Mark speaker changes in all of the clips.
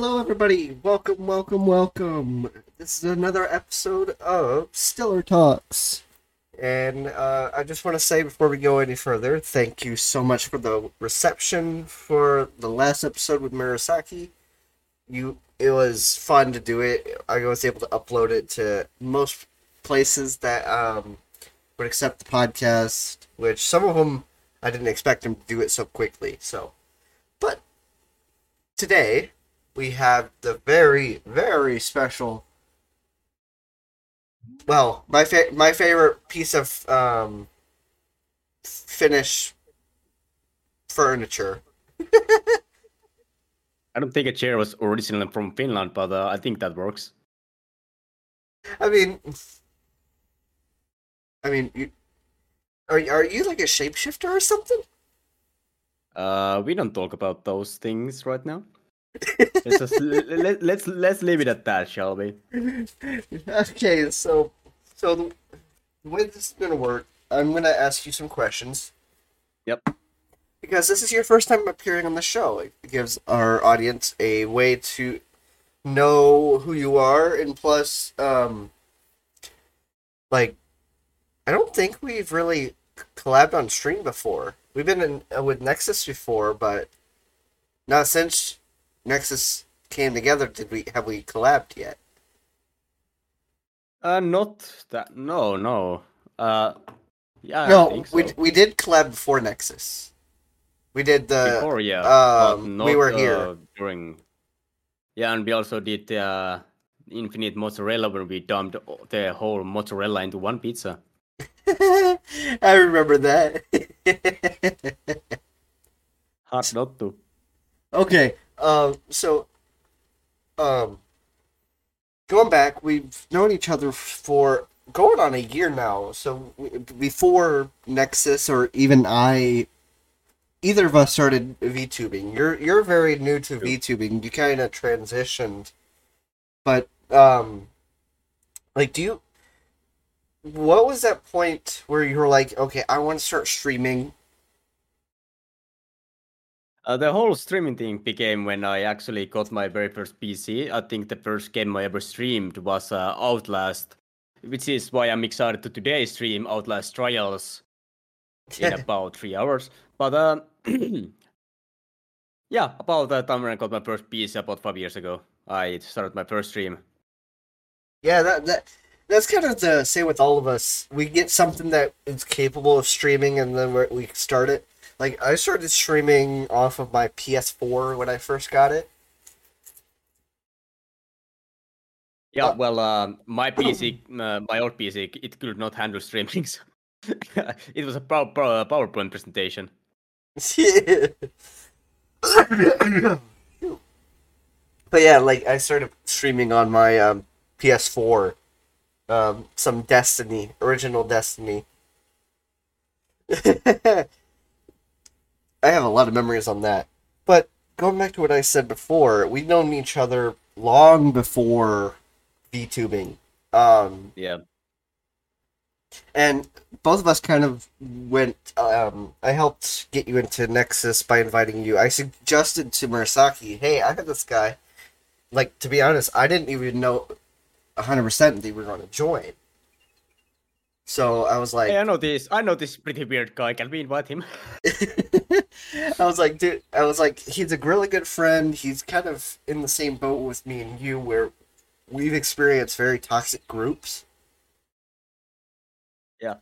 Speaker 1: Hello, everybody. Welcome, welcome, welcome. This is another episode of Stellar Talks. And uh, I just want to say before we go any further, thank you so much for the reception for the last episode with Murasaki. You, it was fun to do it. I was able to upload it to most places that um, would accept the podcast, which some of them I didn't expect them to do it so quickly. So, but today we have the very, very special. Well, my fa- my favorite piece of um, Finnish furniture.
Speaker 2: I don't think a chair was originally from Finland, but uh, I think that works.
Speaker 1: I mean, I mean, you, are are you like a shapeshifter or something?
Speaker 2: Uh, we don't talk about those things right now. Let's, just, let, let's let's leave it at that, shall we?
Speaker 1: okay, so so the, the way this is gonna work, I'm gonna ask you some questions.
Speaker 2: Yep.
Speaker 1: Because this is your first time appearing on the show, it gives our audience a way to know who you are, and plus, um, like, I don't think we've really collabed on stream before. We've been in, uh, with Nexus before, but not since Nexus came together did we have we collabed yet.
Speaker 2: Uh, not that. No, no. Uh, yeah.
Speaker 1: No,
Speaker 2: so.
Speaker 1: we we did collab before Nexus. We did the
Speaker 2: before, yeah.
Speaker 1: um,
Speaker 2: not,
Speaker 1: we were
Speaker 2: uh,
Speaker 1: here.
Speaker 2: during. Yeah, and we also did uh, infinite mozzarella when we dumped the whole mozzarella into one pizza.
Speaker 1: I remember that.
Speaker 2: Hard not to.
Speaker 1: okay, um, so, um, going back, we've known each other for going on a year now. So before Nexus or even I, either of us started VTubing. You're you're very new to. VTubing. You kind of transitioned, but um, like, do you? What was that point where you were like, okay, I want to start streaming?
Speaker 2: Uh, the whole streaming thing became when I actually got my very first PC. I think the first game I ever streamed was uh, Outlast, which is why I'm excited to today stream Outlast Trials in about three hours. But uh, yeah, about that time when I got my first PC about five years ago, I started my first stream.
Speaker 1: Yeah, that that that's kind of the same with all of us. We get something that is capable of streaming, and then we start it. Like I started streaming off of my PS4 when I first got it.
Speaker 2: Yeah,
Speaker 1: Uh,
Speaker 2: well, uh, my PC, uh, my old PC, it could not handle streaming. So it was a pow- pow- PowerPoint presentation.
Speaker 1: but yeah, like I started streaming on my um, PS4, um, some Destiny, original Destiny. I have a lot of memories on that. But going back to what I said before, we've known each other long before VTubing. Um,
Speaker 2: Yeah.
Speaker 1: and both of us kind of went um i helped get you into nexus by inviting you i suggested to murasaki hey i got this guy like to be honest i didn't even know 100% that you were going to join so i was like
Speaker 2: Hey, I know this. I know this pretty weird guy. Can we invite him?
Speaker 1: I was like, dude, I was like, he's a really good friend. He's kind of in the same boat with me and you, where we've experienced very toxic groups.
Speaker 2: Yeah.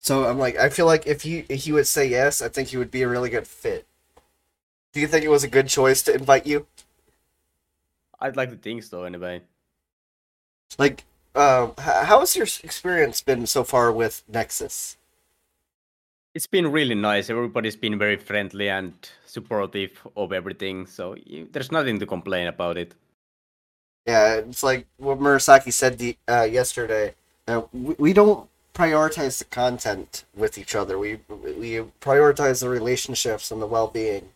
Speaker 1: So I'm like, I feel like if he if he would say yes, I think he would be a really good fit. Do you think it was a good choice to invite you?
Speaker 2: I'd like to think so, anyway.
Speaker 1: Like, um, h- how has your experience been so far with Nexus?
Speaker 2: It's been really nice. Everybody's been very friendly and supportive of everything, so you, there's nothing to complain about it.
Speaker 1: Yeah, it's like what Murasaki said the, uh, yesterday. Uh, we, we don't prioritize the content with each other. We we prioritize the relationships and the well being,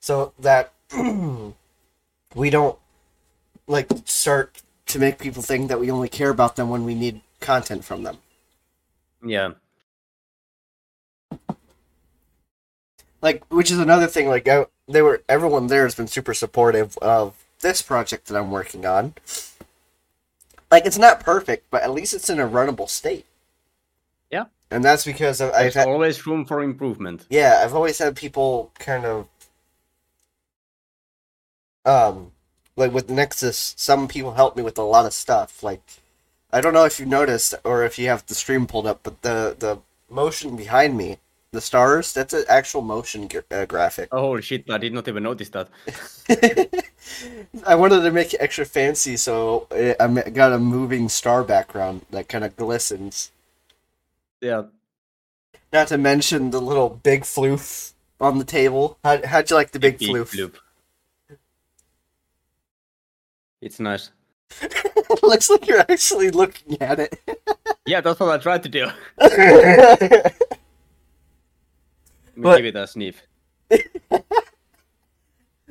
Speaker 1: so that we don't like start to make people think that we only care about them when we need content from them.
Speaker 2: Yeah.
Speaker 1: Like, which is another thing. Like, I, they were everyone there has been super supportive of this project that I'm working on, like it's not perfect, but at least it's in a runnable state.
Speaker 2: Yeah.
Speaker 1: And that's because I've, I've
Speaker 2: There's
Speaker 1: had,
Speaker 2: always room for improvement.
Speaker 1: yeah, I've always had people kind of um like with Nexus, some people help me with a lot of stuff. Like I don't know if you noticed or if you have the stream pulled up, but the the motion behind me, the stars, that's an actual motion gra- uh, graphic.
Speaker 2: Oh shit! I did not even notice that.
Speaker 1: I wanted to make it extra fancy, so I I got a moving star background that kind of glistens.
Speaker 2: Yeah.
Speaker 1: Not to mention the little big floof on the table. How, how'd you like the big, floof?
Speaker 2: loop. It's nice.
Speaker 1: Looks like you're actually looking at it.
Speaker 2: Yeah, that's what I tried to do. Let me
Speaker 1: But-
Speaker 2: give it a sniff.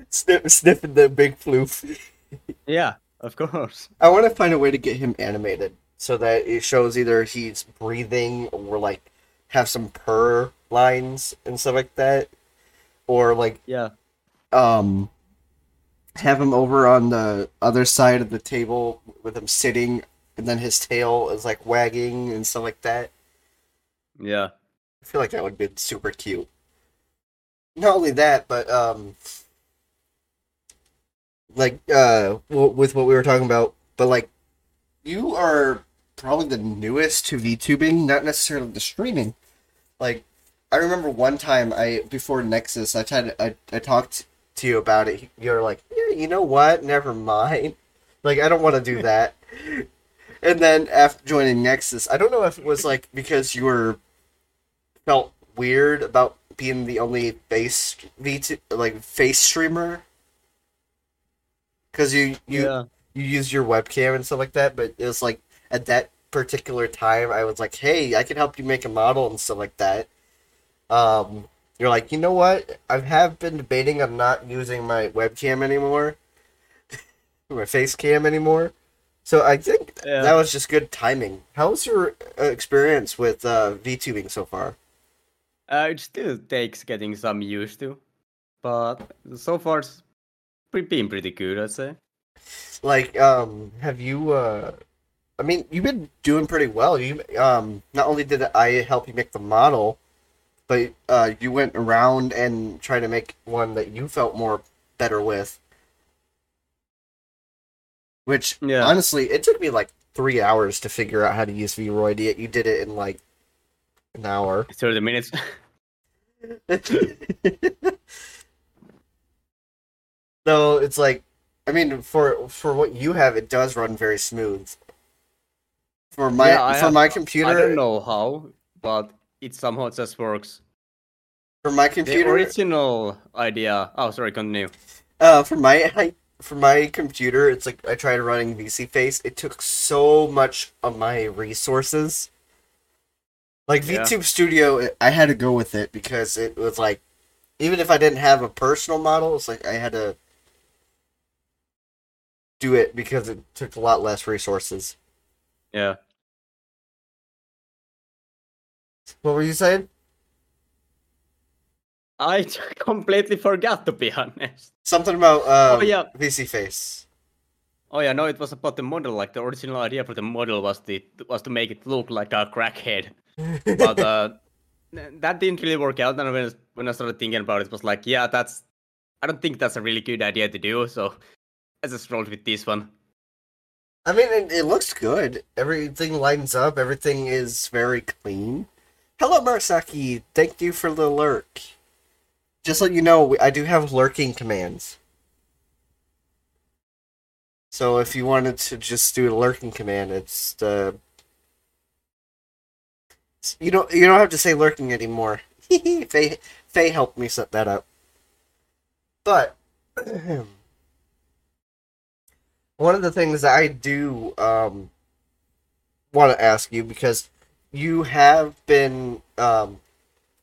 Speaker 1: Sniff, sniffing the big floof.
Speaker 2: Yeah, of course.
Speaker 1: I want to find a way to get him animated so that it shows either he's breathing or like have some purr lines and stuff like that, or like
Speaker 2: Yeah.
Speaker 1: um have him over on the other side of the table with him sitting and then his tail is like wagging and stuff like that.
Speaker 2: Yeah.
Speaker 1: I feel like that would be super cute. Not only that, but um, like uh, w- with what we were talking about, but like, you are probably the newest to VTubing, not necessarily the streaming. Like, I remember one time I before Nexus, I tried I I talked to you about it. You're like, yeah, you know what? Never mind. Like, I don't want to do that. And then after joining Nexus, I don't know if it was like because you were felt weird about being the only face V2 like face streamer because you you
Speaker 2: yeah.
Speaker 1: you use your webcam and stuff like that. But it was like at that particular time, I was like, hey, I can help you make a model and stuff like that. Um, you're like, you know what? I have been debating on not using my webcam anymore, my face cam anymore. So I think
Speaker 2: Yeah.
Speaker 1: that was just good timing. How was your uh, experience with uh, VTubing so far?
Speaker 2: Uh, it still takes getting some used to, but so far it's been pretty good, I'd say.
Speaker 1: Like, um, have you? Uh, I mean, you've been doing pretty well. You, um, not only did I help you make the model, but uh, you went around and tried to make one that you felt more better with. Which,
Speaker 2: Yeah.
Speaker 1: honestly, it took me like three hours to figure out how to use VRoid. Yet you did it in like an hour.
Speaker 2: 30 minutes.
Speaker 1: no, it's like, I mean, for for what you have, it does run very smooth. For my
Speaker 2: Yeah,
Speaker 1: for
Speaker 2: have-
Speaker 1: my
Speaker 2: I
Speaker 1: computer,
Speaker 2: don't know how, but it somehow just works.
Speaker 1: for my
Speaker 2: The
Speaker 1: computer,
Speaker 2: original idea. Oh, sorry, continue.
Speaker 1: uh, for my I, for my computer, it's like I tried running VSeeFace. It took so much of my resources. Like
Speaker 2: Yeah.
Speaker 1: VTube Studio, I had to go with it because it was like, even if I didn't have a personal model, it's like I had to do it because it took a lot less resources.
Speaker 2: Yeah.
Speaker 1: What were you saying?
Speaker 2: I completely forgot, to be honest.
Speaker 1: Something about uh,
Speaker 2: Oh, yeah.
Speaker 1: VC Face.
Speaker 2: Oh yeah, no, it was about the model. Like the original idea for the model was the was to make it look like a crackhead. But uh, that didn't really work out. And when I- when I started thinking about it, it was like, yeah, that's. I don't think that's a really good idea to do. So I just rolled with this one.
Speaker 1: I mean, it, it looks good. Everything lines up. Everything is very clean. Hello, Murasaki. Thank you for the lurk. Just let you know, I do have lurking commands. So if you wanted to just do a lurking command, it's the. You don't. You don't have to say lurking anymore. Faye, Faye helped me set that up. But one of the things that I do um, want to ask you because you have been um,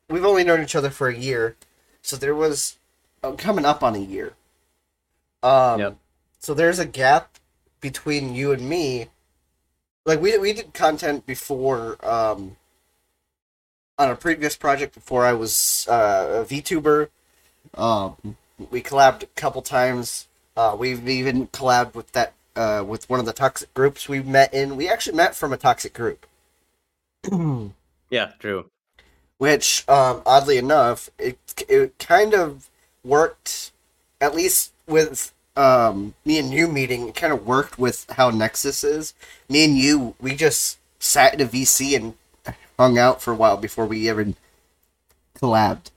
Speaker 1: we've only known each other for a year, so there was uh, coming up on a year. Um,
Speaker 2: Yep.
Speaker 1: So there's a gap between you and me. Like we we did content before um, on a previous project before I was uh, a VTuber. Um, we collabed a couple times. Uh, we've even collabed with that uh, with one of the toxic groups we met in. We actually met from a toxic group.
Speaker 2: Yeah, true.
Speaker 1: Which um, oddly enough it, it kind of worked at least with um, me and you meeting it kind of worked with how nexus is me and you we just sat in a vc and hung out for a while before we even collabed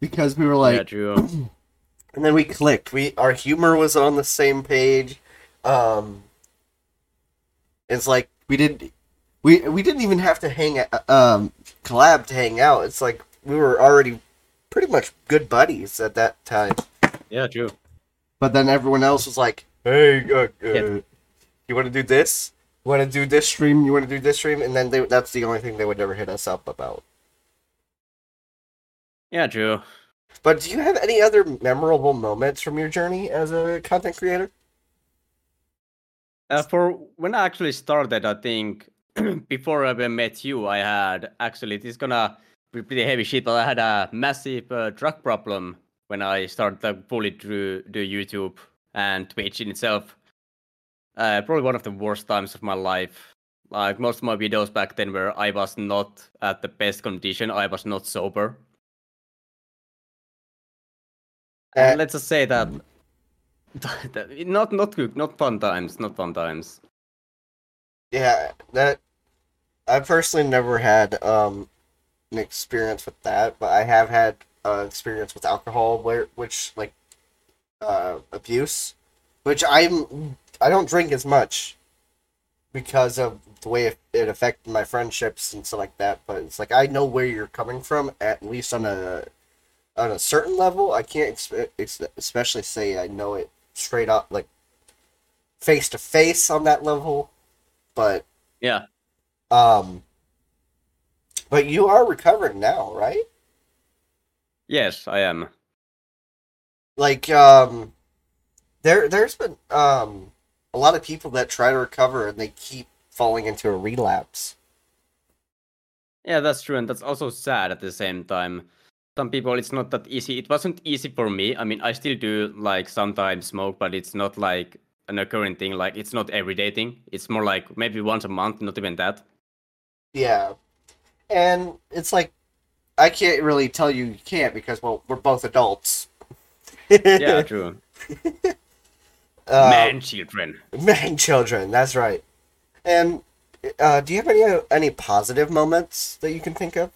Speaker 1: because we were like
Speaker 2: yeah,
Speaker 1: and then we clicked. We our humor was on the same page. Um, it's like we didn't we we didn't even have to hang um collab to hang out. It's like we were already pretty much good buddies at that time.
Speaker 2: yeah, true.
Speaker 1: But then everyone else was like, "Hey, uh, uh, you want to do this? You want to do this stream? You want to do this stream?" And then they, that's the only thing they would never hit us up about.
Speaker 2: Yeah, true.
Speaker 1: But do you have any other memorable moments from your journey as a content creator?
Speaker 2: Uh, for when I actually started, I think before I even met you, I had actually this is gonna be pretty heavy shit, but I had a massive uh, drug problem when I started like, fully through the YouTube and Twitch in itself. Uh, probably one of the worst times of my life. Like most of my videos back then, where I was not at the best condition, I was not sober.
Speaker 1: Uh,
Speaker 2: And let's just say that, that not not good, not fun times, not fun times.
Speaker 1: Yeah, that I personally never had um an experience with that, but I have had uh, experience with alcohol where which like uh abuse, which I'm I don't drink as much because of the way it, affected my friendships and stuff like that, but it's like I know where you're coming from at least on a on a certain level. I can't expe- ex- especially say I know it straight up like face to face on that level, but
Speaker 2: Yeah.
Speaker 1: Um, but you are recovering now, right?
Speaker 2: Yes, I am.
Speaker 1: Like, um, there, there's been um a lot of people that try to recover and they keep falling into a relapse.
Speaker 2: Yeah, that's true, and that's also sad at the same time. Some people, it's not that easy. It wasn't easy for me. I mean, I still do like sometimes smoke, but it's not like an occurring thing. Like it's not everyday thing. It's more like maybe once a month, not even that.
Speaker 1: Yeah, and it's like I can't really tell you you can't because well we're both adults.
Speaker 2: Yeah, true.
Speaker 1: Uh,
Speaker 2: Man, children.
Speaker 1: man children that's right and uh, do you have any any positive moments that you can think of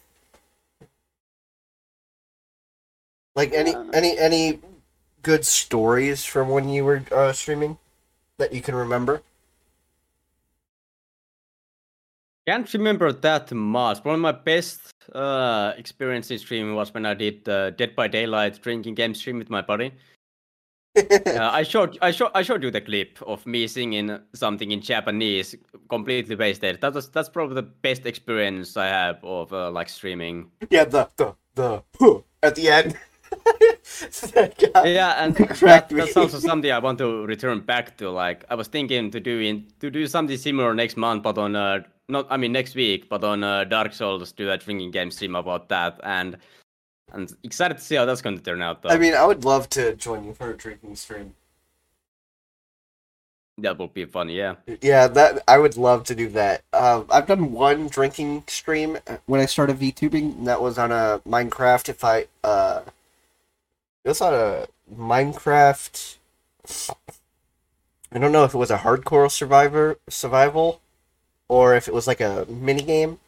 Speaker 1: like any
Speaker 2: Uh,
Speaker 1: any any good stories from when you were uh, streaming that you can remember
Speaker 2: Can't remember that much. One of my best uh, experience in streaming was when I did uh, Dead by Daylight drinking game stream with my buddy. Uh, I showed I showed I showed you the clip of me singing something in Japanese, completely wasted. That was that's probably the best experience I have of uh, like streaming.
Speaker 1: yeah the the the at the end
Speaker 2: Yeah, and
Speaker 1: That
Speaker 2: that,
Speaker 1: cracked me.
Speaker 2: that's also something I want to return back to. Like I was thinking to do in to do something similar next month, but on uh, not I mean next week, but on uh, Dark Souls, do a drinking game stream about that, and and excited to see how that's going to turn out. Though.
Speaker 1: I mean, I would love to join you for a drinking stream.
Speaker 2: that would be fun. Yeah.
Speaker 1: Yeah, that I would love to do that. Um, I've done one drinking stream when I started VTubing. and That was on a Minecraft. If I uh, it was on a Minecraft. I don't know if it was a hardcore survivor survival, or if it was like a mini game,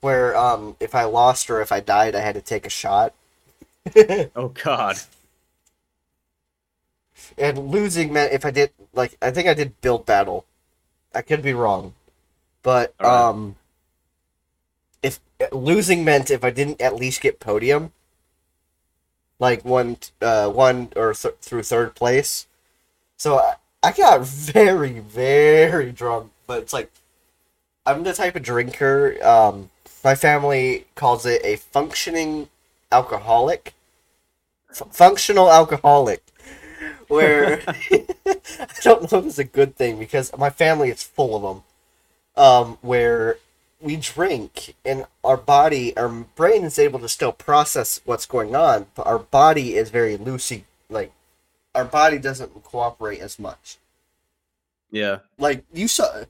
Speaker 1: where um, if I lost or if I died, I had to take a shot.
Speaker 2: Oh God.
Speaker 1: and losing meant if I did like I think I did build battle. I could be wrong, but
Speaker 2: Alright.
Speaker 1: um, if losing meant if I didn't at least get podium, like one uh one or th- through third place, so I, I got very very drunk. But it's like I'm the type of drinker. Um, my family calls it a functioning alcoholic. F- functional alcoholic where I don't know if it's a good thing because my family is full of them. Um, where we drink and our body, our brain is able to still process what's going on, but our body is very loosey, like, our body doesn't cooperate as much.
Speaker 2: Yeah.
Speaker 1: Like you saw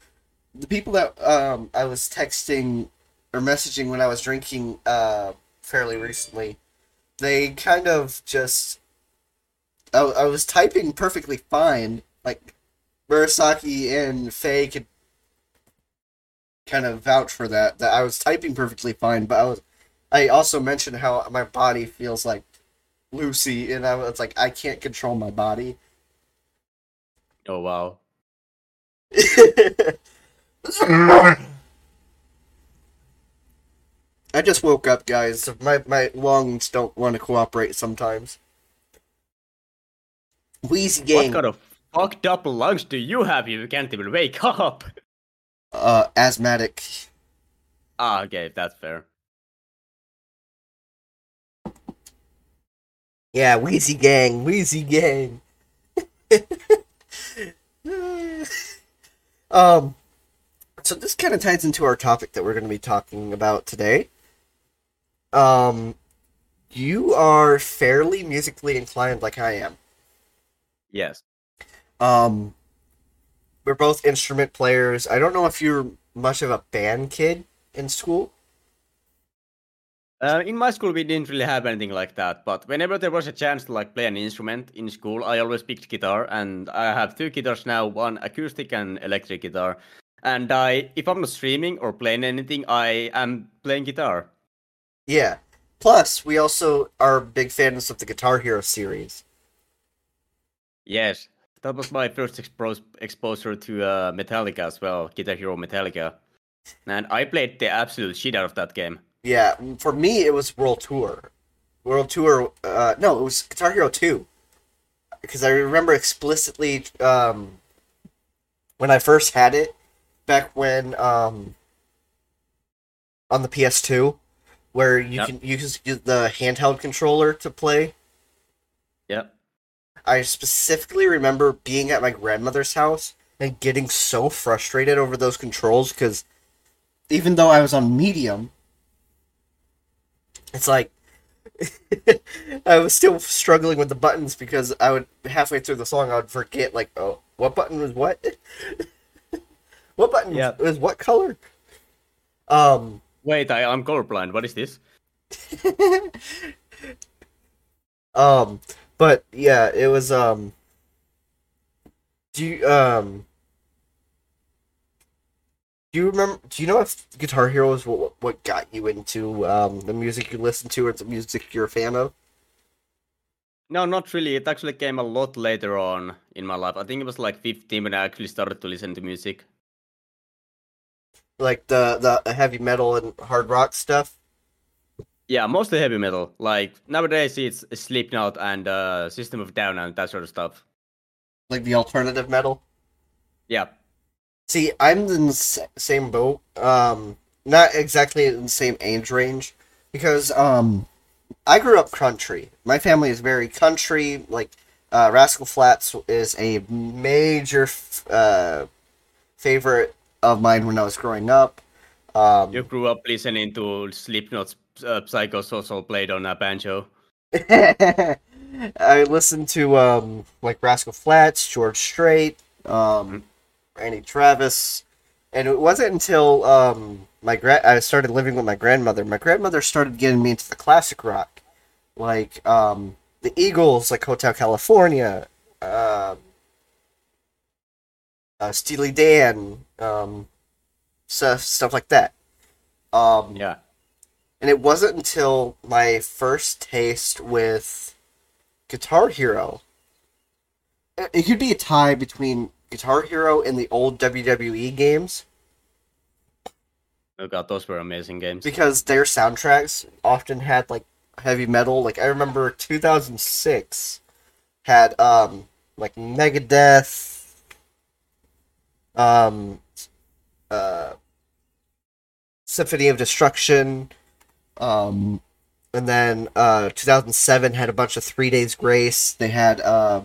Speaker 1: the people that um I was texting or messaging when I was drinking uh fairly recently, they kind of just I, I was typing perfectly fine. Like Murasaki and Faye could kind of vouch for that. That I was typing perfectly fine, but I was I also mentioned how my body feels like Lucy, and I was like, I can't control my body.
Speaker 2: Oh wow.
Speaker 1: I just woke up, guys. My my lungs don't want to cooperate sometimes. Wheezy gang.
Speaker 2: What kind of fucked up lungs do you have? You can't even wake up.
Speaker 1: Uh, asthmatic.
Speaker 2: Ah, okay, that's fair.
Speaker 1: Yeah, Wheezy gang, Wheezy gang. um, so this kind of ties into our topic that we're going to be talking about today. Um, you are fairly musically inclined, like I am.
Speaker 2: Yes.
Speaker 1: Um, we're both instrument players. I don't know if you're much of a band kid in school.
Speaker 2: Uh, in my school, we didn't really have anything like that. But whenever there was a chance to like play an instrument in school, I always picked guitar, and I have two guitars now: one acoustic and electric guitar. And I, if I'm not streaming or playing anything, I am playing guitar.
Speaker 1: Yeah. Plus, we also are big fans of the Guitar Hero series.
Speaker 2: Yes, that was my first expo- exposure to uh, Metallica as well, Guitar Hero Metallica, and I played the absolute shit out of that game.
Speaker 1: Yeah, for me it was World Tour. World Tour. Uh, no, it was Guitar Hero Two. Because I remember explicitly um, when I first had it, back when um, on the PS2, where you
Speaker 2: Yep.
Speaker 1: can use the handheld controller to play.
Speaker 2: Yep.
Speaker 1: I specifically remember being at my grandmother's house and getting so frustrated over those controls because even though I was on medium, it's like I was still struggling with the buttons because I would halfway through the song I would forget like oh what button was what what button
Speaker 2: Yeah.
Speaker 1: was what color um
Speaker 2: Wait, I, I'm colorblind. What is this?
Speaker 1: um but yeah it was um do you um do you remember do you know if guitar hero is what, what got you into um the music you listen to or the music you're a fan of
Speaker 2: No, not really. It actually came a lot later on in my life. I think it was like 15 when I actually started to listen to music.
Speaker 1: Like the the heavy metal and hard rock stuff
Speaker 2: Yeah, mostly heavy metal. Like nowadays, it's Slipknot and uh, System of Down and that sort of stuff.
Speaker 1: like the alternative metal
Speaker 2: Yeah,
Speaker 1: See, I'm in the same boat. Um, not exactly in the same age range, because um, I grew up country. My family is very country. Like, uh, Rascal Flatts is a major f- uh, favorite of mine when I was growing up. Um,
Speaker 2: you grew up listening to Slipknot's uh, Psychosocial played on a banjo.
Speaker 1: I listened to um like Rascal Flatts, George Strait, um, Randy Travis, and it wasn't until um my gra- I started living with my grandmother. My grandmother started getting me into the classic rock, like um the Eagles, like Hotel California, um, uh, Steely Dan, um, stuff stuff like that. Um,
Speaker 2: Yeah,
Speaker 1: and it wasn't until my first taste with Guitar Hero. It could be a tie between Guitar Hero and the old WWE games
Speaker 2: oh god, those were amazing games.
Speaker 1: because their soundtracks often had like heavy metal. Like I remember 2006 had um like Megadeth, um, uh, Symphony of Destruction, um, and then uh 2007 had a bunch of Three Days Grace. They had uh,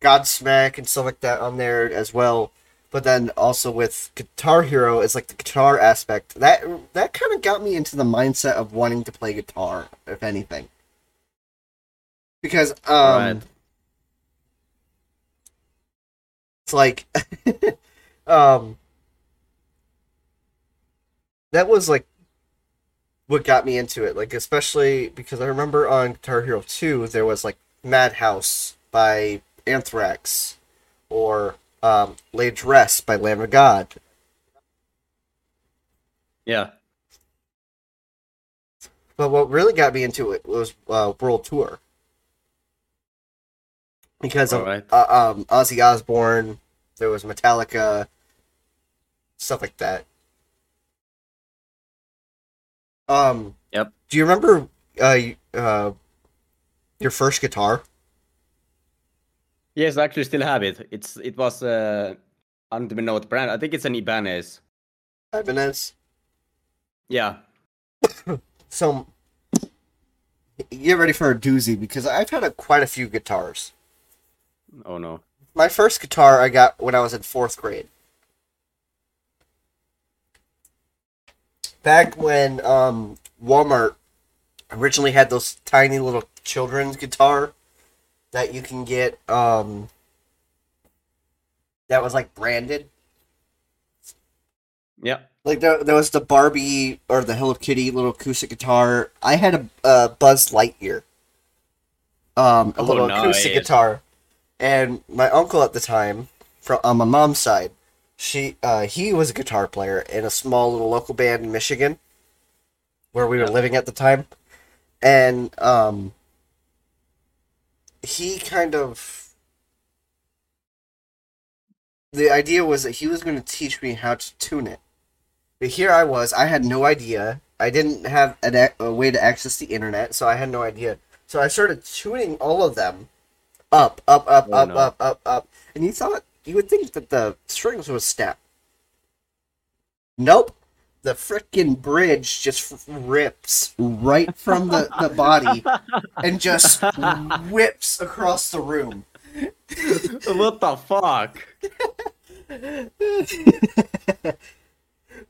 Speaker 1: Godsmack and stuff like that on there as well. But then also with Guitar Hero, it's like the guitar aspect that that kind of got me into the mindset of wanting to play guitar, if anything. Because um,
Speaker 2: Right.
Speaker 1: It's like, um, that was like what got me into it. Like, especially because I remember on Guitar Hero 2, there was like Madhouse by Anthrax or um, Laid to Rest by Lamb of God.
Speaker 2: Yeah.
Speaker 1: But what really got me into it was uh, World Tour. Because of
Speaker 2: Alright.
Speaker 1: uh, um, Ozzy Osbourne, there was Metallica, stuff like that. Um.
Speaker 2: Yep.
Speaker 1: Do you remember uh, uh, your first guitar?
Speaker 2: Yes, I actually still have it. It's it was uh I don't even know what brand. I think it's an Ibanez.
Speaker 1: Ibanez.
Speaker 2: Yeah.
Speaker 1: So, get ready for a doozy because I've had a, quite a few guitars.
Speaker 2: Oh no.
Speaker 1: My first guitar I got when I was in fourth grade. Back when um, Walmart originally had those tiny little children's guitar that you can get um, that was like branded.
Speaker 2: Yeah.
Speaker 1: Like there, there was the Barbie or the Hello Kitty little acoustic guitar. I had a, a Buzz Lightyear, um, a
Speaker 2: Oh,
Speaker 1: little acoustic guitar, and my uncle at the time, from on my mom's side, she uh, he was a guitar player in a small little local band in Michigan, where we were living at the time, and um, he kind of the idea was that he was going to teach me how to tune it. But here I was, I had no idea. I didn't have an, a way to access the internet, so I had no idea. So I started tuning all of them up, up, up,
Speaker 2: Oh,
Speaker 1: up,
Speaker 2: no.
Speaker 1: up, up, up. And you thought, you would think that the strings would snap. Nope. The frickin' bridge just rips right from the, the body and just whips across the room.
Speaker 2: what the fuck?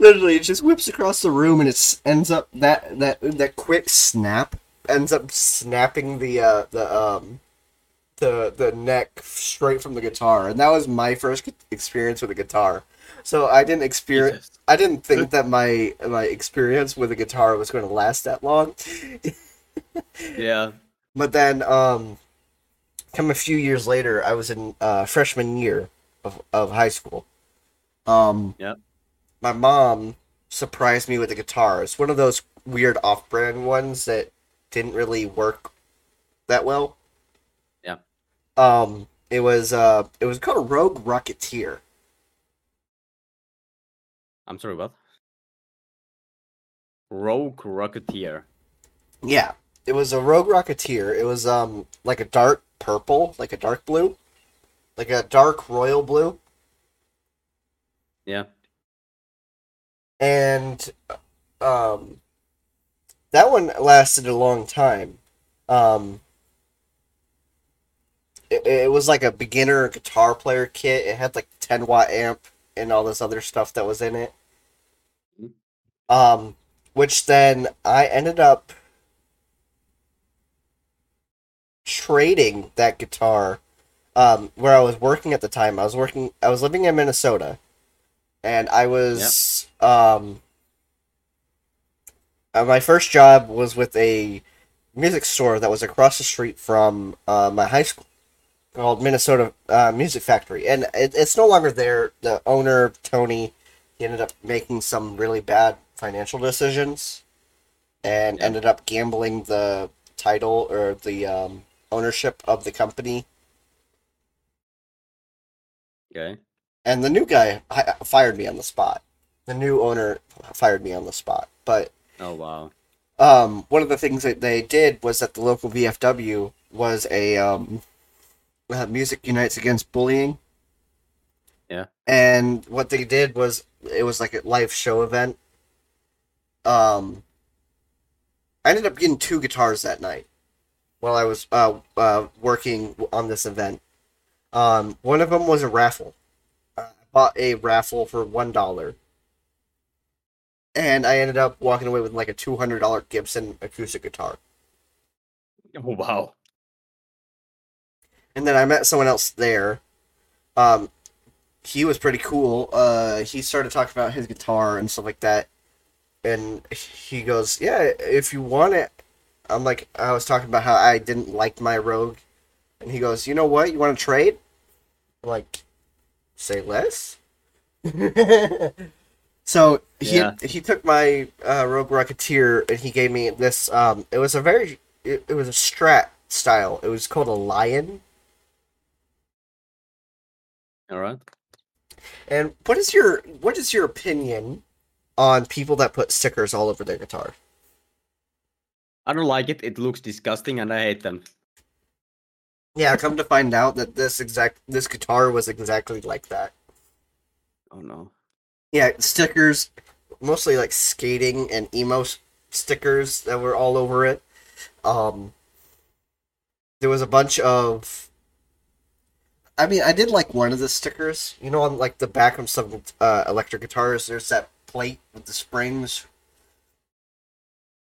Speaker 1: Literally, it just whips across the room, and it ends up that that that quick snap ends up snapping the uh, the um the the neck straight from the guitar, and that was my first experience with a guitar. So I didn't experience.
Speaker 2: Jesus.
Speaker 1: I didn't think that my my experience with a guitar was going to last that long.
Speaker 2: Yeah.
Speaker 1: But then, um, come a few years later, I was in uh, freshman year of, of high school. Um,
Speaker 2: Yep.
Speaker 1: My mom surprised me with a guitar. It's one of those weird off-brand ones that didn't really work that well. Um, it was uh, it was called Rogue Rocketeer.
Speaker 2: I'm sorry, what? Rogue Rocketeer.
Speaker 1: Yeah, it was a Rogue Rocketeer. It was um like a dark purple, like a dark blue, like a dark royal blue.
Speaker 2: Yeah.
Speaker 1: and um that one lasted a long time um it, it was like a beginner guitar player kit. It had like 10 watt amp and all this other stuff that was in it. Um which then i ended up trading that guitar um where i was working at the time. I was working i was living in minnesota. And I was um uh, my first job was with a music store that was across the street from uh, my high school called Minnesota uh, Music Factory, and it, it's no longer there. The owner Tony, he ended up making some really bad financial decisions, and
Speaker 2: Yeah.
Speaker 1: ended up gambling the title or the um, ownership of the company
Speaker 2: Okay.
Speaker 1: and the new guy hi- fired me on the spot. The new owner fired me on the spot. But
Speaker 2: Oh wow.
Speaker 1: um, one of the things that they did was that the local VFW was a um, uh, Music Unites Against Bullying.
Speaker 2: Yeah.
Speaker 1: And what they did was it was like a live show event. Um, I ended up getting two guitars that night while I was uh, uh, working on this event. Um, one of them was a raffle. Uh, I bought a raffle for one dollar, and I ended up walking away with like a two hundred dollar Gibson acoustic guitar.
Speaker 2: Oh wow.
Speaker 1: And then I met someone else there. Um, he was pretty cool. Uh, he started talking about his guitar and stuff like that, and he goes, "Yeah, if you want it." I'm like, I was talking about how I didn't like my Rogue, and he goes, "You know what? You want to trade?" I'm like, say less. so he
Speaker 2: Yeah.
Speaker 1: he took my uh, Rogue Rocketeer and he gave me this. Um, it was a very it, it was a Strat style. It was called a Lyon.
Speaker 2: All right.
Speaker 1: And what is your what is your opinion on people that put stickers all over their guitar?
Speaker 2: I don't like it. It looks disgusting, and I hate them.
Speaker 1: Yeah, come to find out that this exact this guitar was exactly like that.
Speaker 2: Oh no.
Speaker 1: Yeah, stickers, mostly like skating and emo stickers that were all over it. Um, there was a bunch of. I mean, I did like one of the stickers. You know, on like the back of some uh, electric guitars, there's that plate with the springs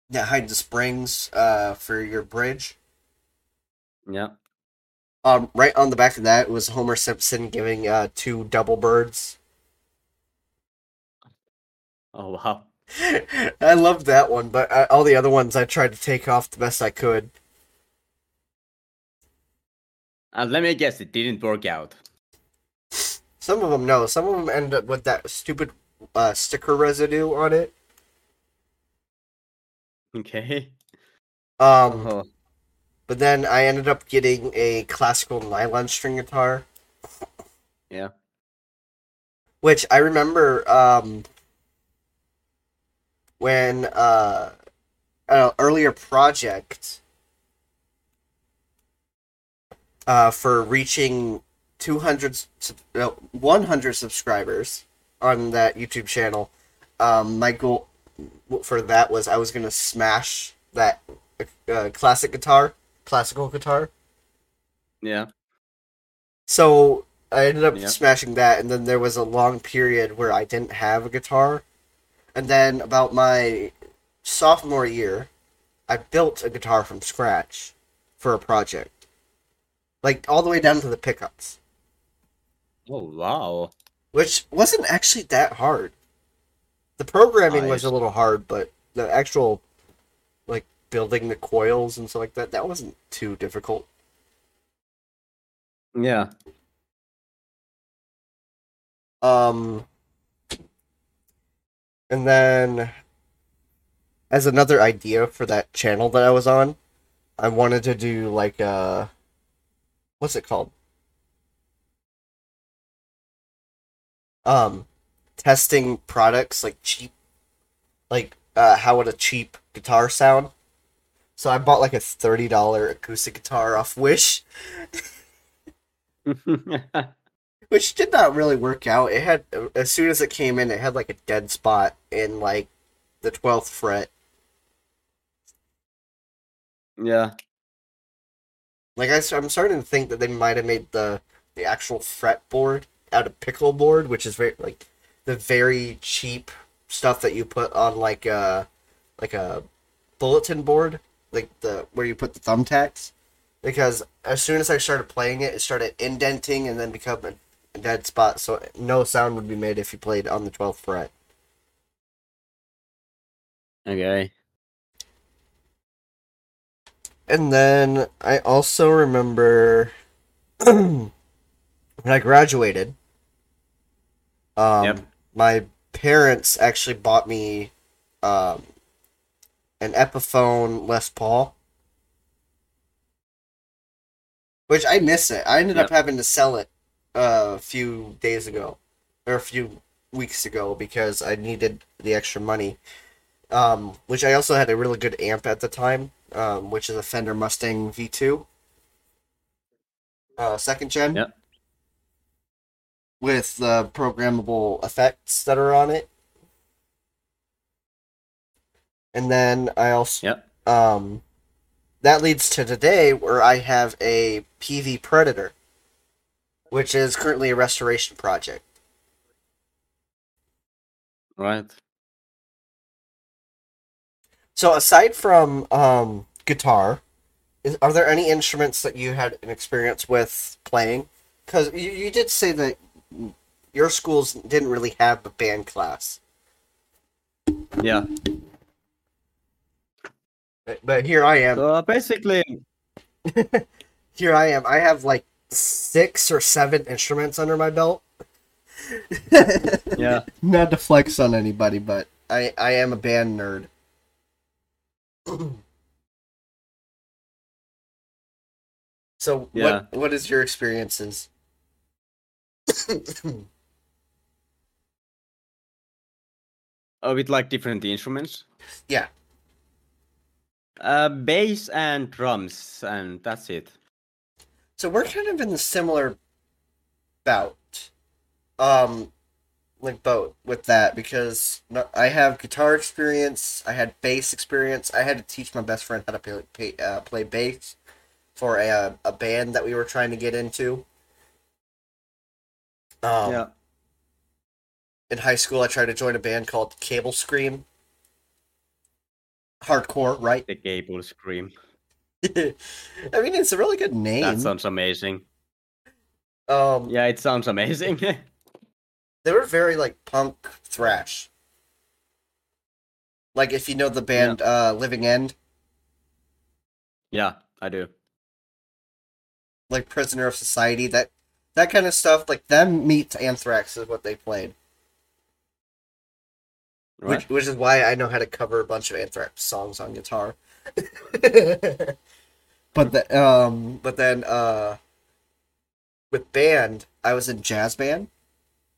Speaker 1: that hide the springs uh, for your bridge.
Speaker 2: Yeah.
Speaker 1: Um, right on the back of that was Homer Simpson giving uh, two double birds.
Speaker 2: Oh wow.
Speaker 1: I loved that one, but uh, all the other ones I tried to take off the best I could.
Speaker 2: And let me guess, it didn't work out.
Speaker 1: Some of them no, some of them end up with that stupid uh, sticker residue on it.
Speaker 2: Okay.
Speaker 1: Um,
Speaker 2: Oh.
Speaker 1: but then I ended up getting a classical nylon string guitar.
Speaker 2: Yeah.
Speaker 1: Which I remember um, when uh, an earlier project uh, for reaching 200 no, 100 subscribers on that YouTube channel. Um, my goal for that was I was gonna smash that uh, classic guitar, classical guitar.
Speaker 2: Yeah.
Speaker 1: So I ended up
Speaker 2: Yeah.
Speaker 1: smashing that, and then there was a long period where I didn't have a guitar, and then about my sophomore year, I built a guitar from scratch for a project, like all the way down to the pickups,
Speaker 2: Oh wow.
Speaker 1: which wasn't actually that hard. The programming was a little hard, but the actual, like building the coils and stuff like that, that wasn't too difficult.
Speaker 2: Yeah.
Speaker 1: Um, and then, as another idea for that channel that I was on, I wanted to do like uh what's it called? Um, testing products like cheap, like uh, how would a cheap guitar sound? So I bought like a thirty dollar acoustic guitar off Wish. which did not really work out. It had as soon as it came in, it had like a dead spot in like the twelfth fret.
Speaker 2: yeah.
Speaker 1: Like I, am starting to think that they might have made the the actual fretboard out of pickle board, which is very like the very cheap stuff that you put on like a like a bulletin board, like the where you put the thumbtacks. Because as soon as I started playing it, it started indenting and then becoming a dead spot, so no sound would be made if you played on the twelfth fret.
Speaker 2: Okay.
Speaker 1: And then I also remember when I graduated, um,
Speaker 2: Yep.
Speaker 1: my parents actually bought me um, an Epiphone Les Paul, which I miss it. I ended up having to sell it uh, a few days ago, or a few weeks ago, because I needed the extra money. Um, which I also had a really good amp at the time, um, which is a Fender Mustang V2, uh, second gen,
Speaker 2: Yep.
Speaker 1: with uh, programmable effects that are on it. And then I also
Speaker 2: Yep.
Speaker 1: um, that leads to today where I have a Peavey Predator, which is currently a restoration project.
Speaker 2: Right.
Speaker 1: So aside from um, guitar, is, are there any instruments that you had an experience with playing? Because you, you did say that your schools didn't really have a band class,
Speaker 2: Yeah.
Speaker 1: but, but here I am.
Speaker 2: So uh, basically,
Speaker 1: Here I am. I have like six or seven instruments under my belt.
Speaker 2: yeah.
Speaker 1: Not to flex on anybody, but I I am a band nerd. so
Speaker 2: Yeah.
Speaker 1: what what is your experiences?
Speaker 2: Oh, with like different instruments.
Speaker 1: Yeah.
Speaker 2: Uh, bass and drums, and that's it.
Speaker 1: so we're kind of in the similar bout. Um like boat with that because I have guitar experience, I had bass experience. I had to teach my best friend how to play play, uh, play bass for a a band that we were trying to get into. Um,
Speaker 2: yeah.
Speaker 1: in high school, I tried to join a band called Cable Scream. Hardcore, right?
Speaker 2: The cable scream.
Speaker 1: I mean, it's a really good name.
Speaker 2: That sounds amazing.
Speaker 1: um,
Speaker 2: Yeah, it sounds amazing.
Speaker 1: they were very like punk thrash. Like if you know the band uh, Living End,
Speaker 2: yeah, I do.
Speaker 1: like Prisoner of Society, that that kind of stuff. Like them meets Anthrax is what they played,
Speaker 2: Right.
Speaker 1: which which is why I know how to cover a bunch of Anthrax songs on guitar. but the um, but then uh, with band, I was in jazz band,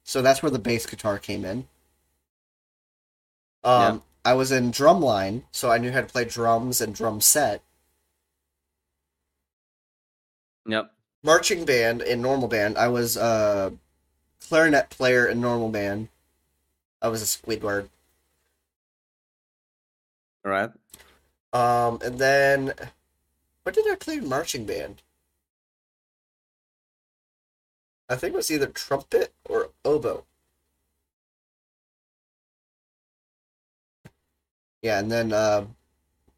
Speaker 1: so that's where the bass guitar came in. Um,
Speaker 2: Yeah.
Speaker 1: I was in drumline, so I knew how to play drums and drum set.
Speaker 2: Yep.
Speaker 1: marching band in normal band. I was a clarinet player in normal band. I was a Squidward.
Speaker 2: All right.
Speaker 1: Um, and then what did I play in marching band? I think it was either trumpet or oboe. Yeah, and then uh,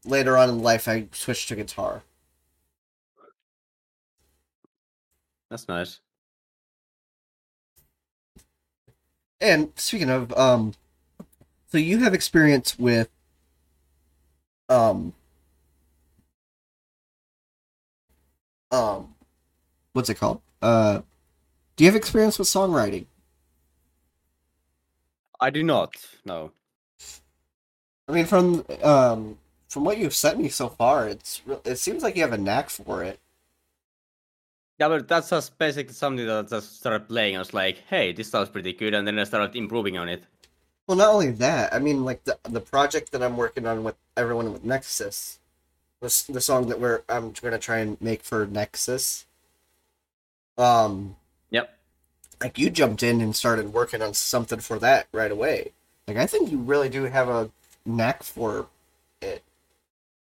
Speaker 1: later on in life, I switched to guitar.
Speaker 2: That's nice.
Speaker 1: And speaking of, um, so you have experience with, um, um, what's it called? Uh, do you have experience with songwriting?
Speaker 2: I do not. No.
Speaker 1: I mean, from um, from what you've sent me so far, it's it seems like you have a knack for it.
Speaker 2: Yeah, but that's just basically something that I just started playing. I was like, hey, this sounds pretty good, and then I started improving on it.
Speaker 1: Well, not only that, I mean, like the the project that I'm working on with everyone with Nexus, was the song that we're I'm gonna try and make for Nexus. Um. Like you jumped in and started working on something for that right away. Like I think you really do have a knack for it.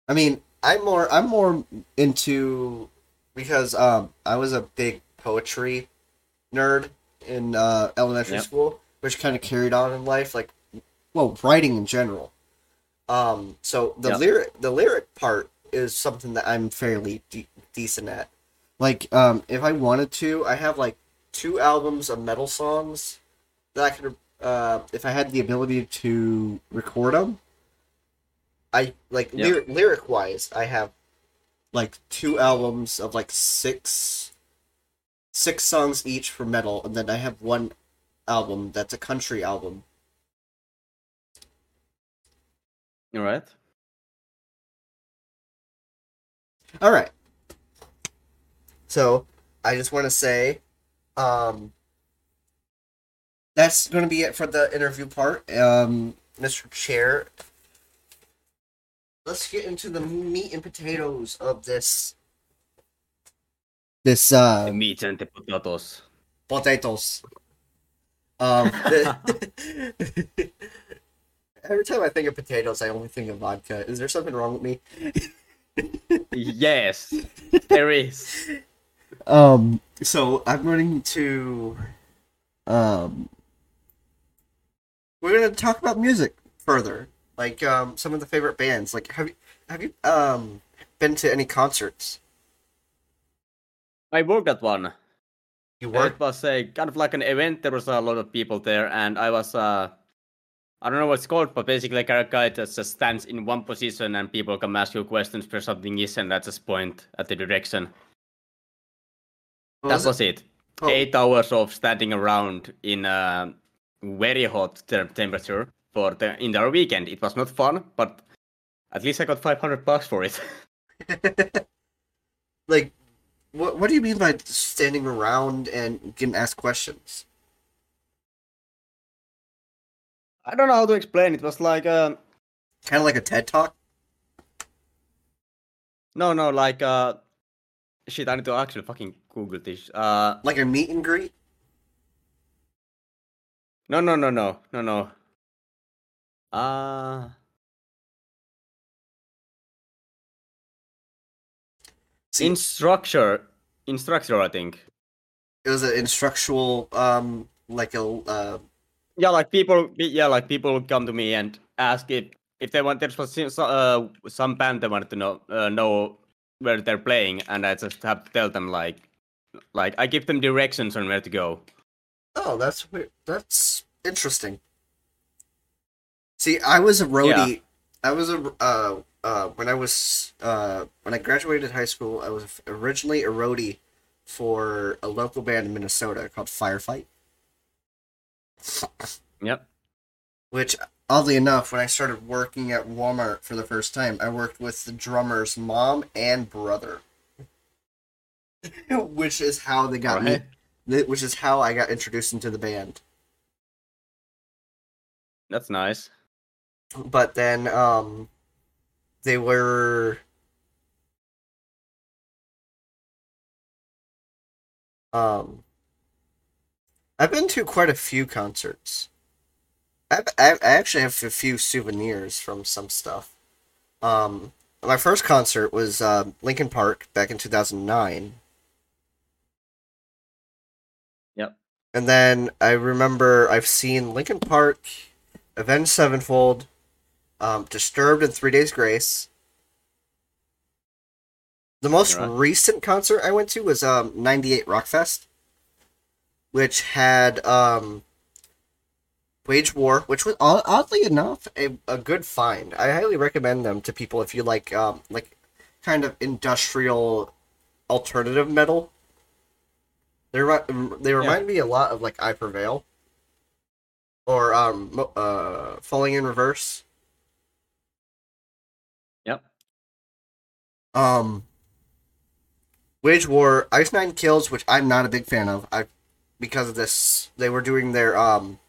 Speaker 1: I mean, I'm more I'm more into because um I was a big poetry nerd in uh, elementary
Speaker 2: Yep.
Speaker 1: school, which kind of carried on in life, like well, writing in general. Um, so the
Speaker 2: Yep.
Speaker 1: lyric the lyric part is something that I'm fairly de- decent at. Like, um, if I wanted to, I have like two albums of metal songs that I could, uh, if I had the ability to record them. I like
Speaker 2: Yep.
Speaker 1: lyric lyric wise, I have like two albums of like six six songs each for metal, and then I have one album that's a country album.
Speaker 2: All right.
Speaker 1: All right. So I just want to say, um, that's going to be it for the interview part. Um, Mr. Chair, let's get into the meat and potatoes of this. This uh,
Speaker 2: The meat and the potatoes.
Speaker 1: potatoes. Um, the- every time I think of potatoes, I only think of vodka. Is there something wrong with me?
Speaker 2: yes, there is.
Speaker 1: Um, so I'm going to, um, we're gonna talk about music further, like um, some of the favorite bands. Like, have you have you um been to any concerts?
Speaker 2: I worked at one.
Speaker 1: You
Speaker 2: It
Speaker 1: worked.
Speaker 2: was a kind of like an event. There was a lot of people there, and I was uh, I don't know what it's called, but basically like a guy that just stands in one position, and people come ask you questions for something is, and I just point at the direction. That
Speaker 1: was it? Oh.
Speaker 2: Eight hours of standing around in a very hot te- temperature for the entire weekend. It was not fun, but at least I got 500 bucks for it.
Speaker 1: like, what what do you mean by standing around and getting asked questions?
Speaker 2: I don't know how to explain. It was like uh,
Speaker 1: Kind of like a TED talk.
Speaker 2: no, no, like uh, shit. I need to actually fucking Google this. Uh,
Speaker 1: like a meet and greet.
Speaker 2: no, no, no, no, no, no. Uh,
Speaker 1: See,
Speaker 2: instructor, instructor, I think.
Speaker 1: it was an instructional, um, like a uh,
Speaker 2: Yeah, like people, yeah, like people would come to me and ask if if they want. There was some- uh, some band they wanted to know uh, know where they're playing, and I just have to tell them like, like I give them directions on where to go.
Speaker 1: Oh, that's weird. That's interesting. See, I was a roadie. I was a uh uh when I was uh when I graduated high school, I was originally a roadie for a local band in Minnesota called Firefight.
Speaker 2: Yep.
Speaker 1: Which oddly enough, when I started working at Walmart for the first time, I worked with the drummer's mom and brother. which is how they got
Speaker 2: Right.
Speaker 1: me which is how I got introduced into the band.
Speaker 2: That's nice.
Speaker 1: but then um they were um I've been to quite a few concerts. I've, I I actually have a few souvenirs from some stuff. Um, my first concert was uh, Linkin Park back in 2009.
Speaker 2: Yep.
Speaker 1: And then I remember I've seen Linkin Park, Avenged Sevenfold, um, Disturbed, and Three Days Grace. The most
Speaker 2: Right.
Speaker 1: recent concert I went to was um, 98 Rockfest, which had um, Wage War, which was oddly enough a, a good find. I highly recommend them to people if you like um, like kind of industrial alternative metal. They remi- they remind me a lot of like I Prevail or um uh Falling in Reverse.
Speaker 2: Yep.
Speaker 1: Um Wage War, Ice Nine Kills, which I'm not a big fan of. I because of this they were doing their um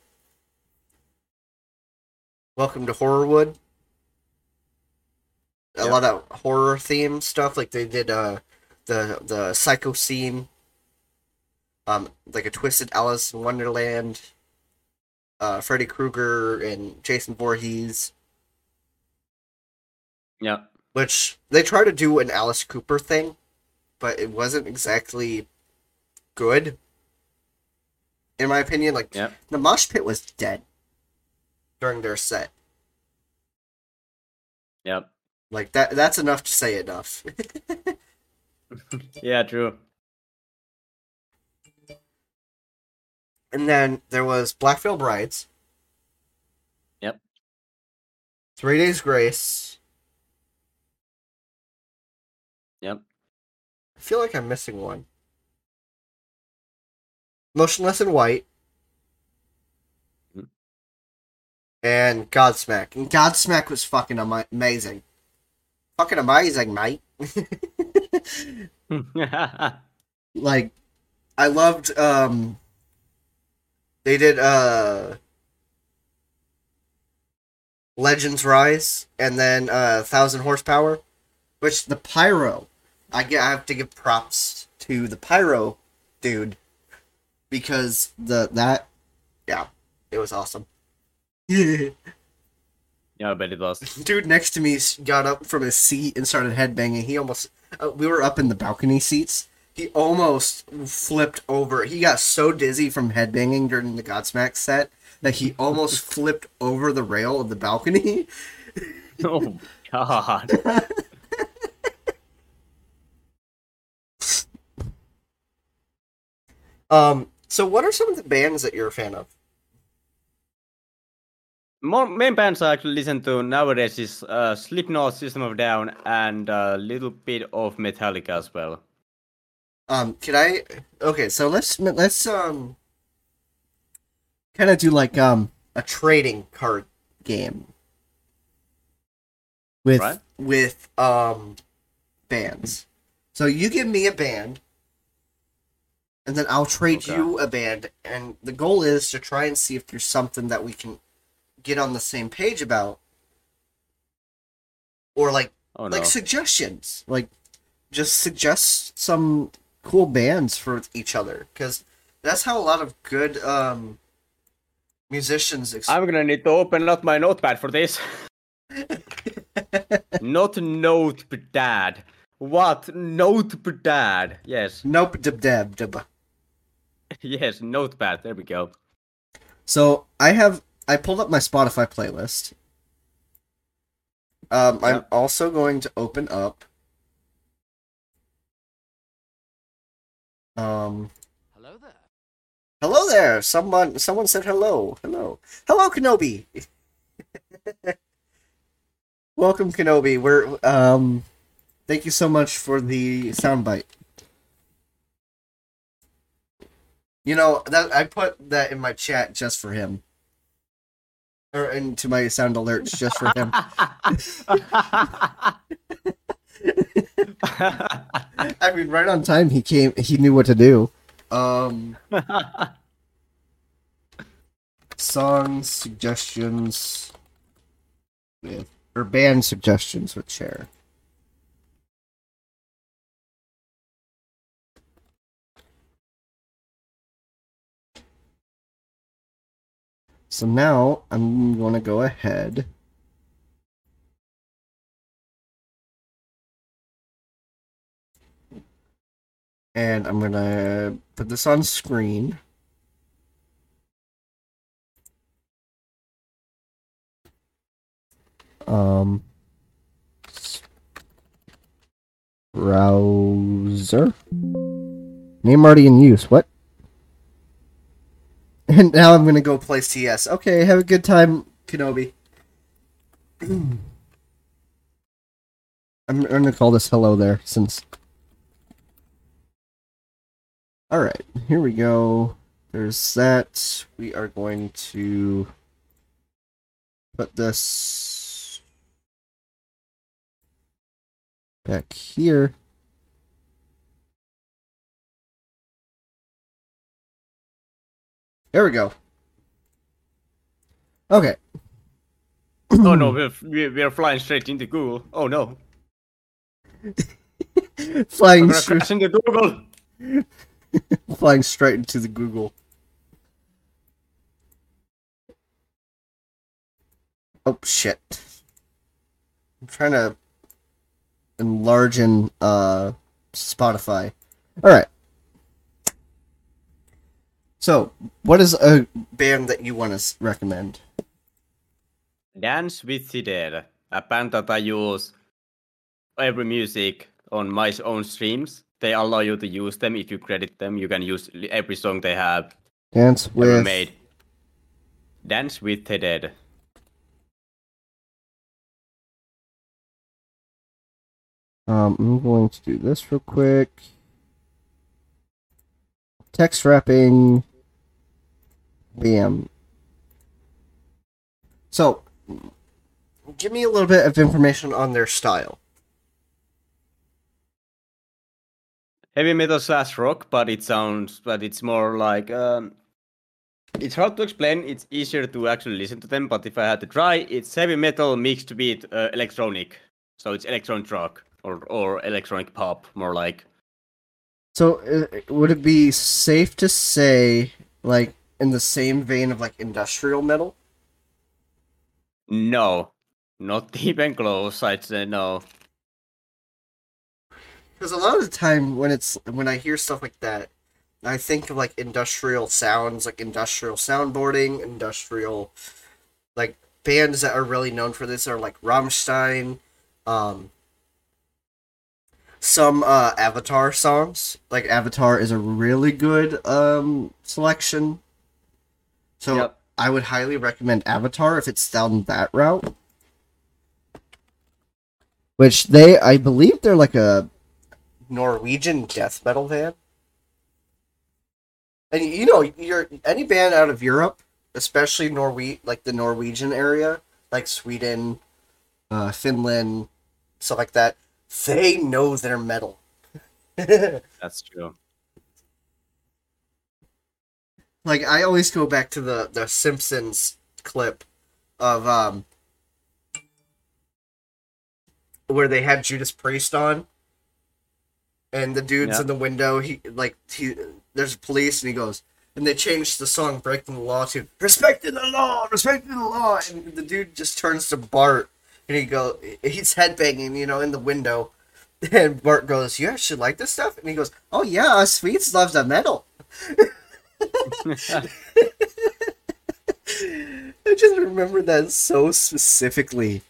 Speaker 1: Welcome to Horrorwood. A
Speaker 2: Yep.
Speaker 1: lot of horror theme stuff, like they did uh the the psycho scene, um like a twisted Alice in Wonderland, uh Freddy Krueger and Jason Voorhees
Speaker 2: Yeah.
Speaker 1: which they try to do an Alice Cooper thing, but it wasn't exactly good. In my opinion, like
Speaker 2: Yep.
Speaker 1: the mosh pit was dead during their set.
Speaker 2: Yep.
Speaker 1: Like that that's enough to say enough.
Speaker 2: Yeah. True.
Speaker 1: and then there was Black Veil Brides.
Speaker 2: Yep.
Speaker 1: Three Days Grace.
Speaker 2: Yep.
Speaker 1: I feel like I'm missing one. Motionless in White. And Godsmack. And Godsmack was fucking ama- amazing. Fucking amazing, mate. like, I loved, um, they did, uh, Legends Rise and then, uh, Thousand Horsepower, which the pyro, I, get, I have to give props to the pyro dude because the, that, yeah, it was awesome.
Speaker 2: Yeah, I bet it was.
Speaker 1: dude next to me got up from his seat and started headbanging. He almost, uh, we were up in the balcony seats. He almost flipped over. He got so dizzy from headbanging during the Godsmack set that he almost flipped over the rail of the balcony.
Speaker 2: oh God.
Speaker 1: Um, so what are some of the bands that you're a fan of?
Speaker 2: More main bands I actually listen to nowadays is uh, Slipknot, System of Down, and a little bit of Metallica as well.
Speaker 1: Um, can I? Okay, so let's let's um kind of do like um a trading card game with
Speaker 2: Right.
Speaker 1: with um bands. So you give me a band, and then I'll trade
Speaker 2: Okay.
Speaker 1: you a band, and the goal is to try and see if there's something that we can get on the same page about, or like
Speaker 2: Oh no.
Speaker 1: like suggestions like just suggest some cool bands for each other because that's how a lot of good um musicians
Speaker 2: I'm gonna need to open up my notepad for this. Not notepad. What? Notepad. Yes.
Speaker 1: nope dib dab dib.
Speaker 2: Yes, notepad. There we go.
Speaker 1: so i have i pulled up my spotify playlist um i'm also going to open up um
Speaker 3: Hello there.
Speaker 1: Hello there. Someone someone said hello. Hello. Hello Kenobi. Welcome Kenobi. We're um thank you so much for the soundbite. You know, that I put that in my chat just for him. Or into my sound alerts just for him. I mean, right on time he came he knew what to do. Um songs suggestions with or band suggestions with Chair. So now I'm going to go ahead. And I'm going to put this on screen. Um, browser name already in use. What? And now I'm gonna go play CS. Okay, have a good time, Kenobi. I'm, gonna call this hello there since. All right, here we go. There's that. We are going to put this back here. There we go. Okay.
Speaker 2: oh no, we're, we're flying straight into Google. Oh no.
Speaker 1: Flying straight,
Speaker 2: into Google.
Speaker 1: flying straight into the Google. Oh shit! I'm trying to enlarge in uh Spotify. All right. So, what is a band that you want to recommend?
Speaker 2: Dance with the Dead, a band that I use every music on my own streams. They allow you to use them if you credit them. You can use every song they have
Speaker 1: Dance
Speaker 2: ever
Speaker 1: with
Speaker 2: made. Dance with the Dead.
Speaker 1: Um, I'm going to do this real quick. Text wrapping. Bam. So, give me a little bit of information on their style.
Speaker 2: Heavy metal slash rock, but it sounds, but it's more like. Um, it's hard to explain. It's easier to actually listen to them. But if I had to try, it's heavy metal mixed with uh, electronic. So it's electronic rock or or electronic pop, more like.
Speaker 1: So, uh, would it be safe to say, like, in the same vein of like industrial metal?
Speaker 2: No, not even close. I'd say no.
Speaker 1: Because a lot of the time when it's when I hear stuff like that, I think of like industrial sounds, like industrial soundboarding, industrial, like bands that are really known for this are like Rammstein. Um, some uh, Avatar songs. Like Avatar is a really good um, selection. So
Speaker 2: Yep.
Speaker 1: I would highly recommend Avatar if it's down that route. Which they, I believe, they're like a Norwegian death metal band. And you know, you're any band out of Europe, especially Norwe like the Norwegian area, like Sweden, uh, Finland, stuff like that. They know their metal.
Speaker 2: That's true.
Speaker 1: Like I always go back to the the Simpsons clip of um where they had Judas Priest on and the dude's
Speaker 2: Yeah.
Speaker 1: in the window he like he there's police and he goes and they changed the song breaking the law to respecting the law respecting the law and the dude just turns to Bart and he go he's headbanging you know in the window and Bart goes you actually like this stuff and he goes oh yeah us Swedes love the metal I just remember that so specifically.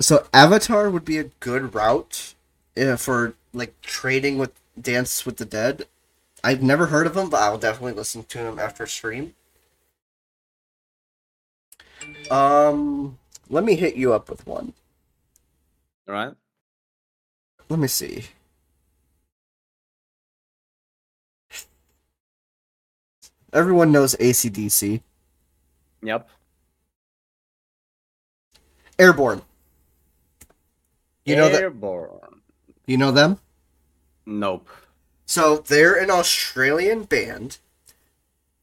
Speaker 1: So Avatar would be a good route uh, for like trading with Dance with the Dead. I've never heard of them, but I'll definitely listen to them after stream. Um, let me hit you up with one.
Speaker 2: All right.
Speaker 1: Let me see. Everyone knows ACDC.
Speaker 2: Yep.
Speaker 1: Airborne. You know that
Speaker 2: Airborne.
Speaker 1: you know them?
Speaker 2: Nope.
Speaker 1: So they're an Australian band.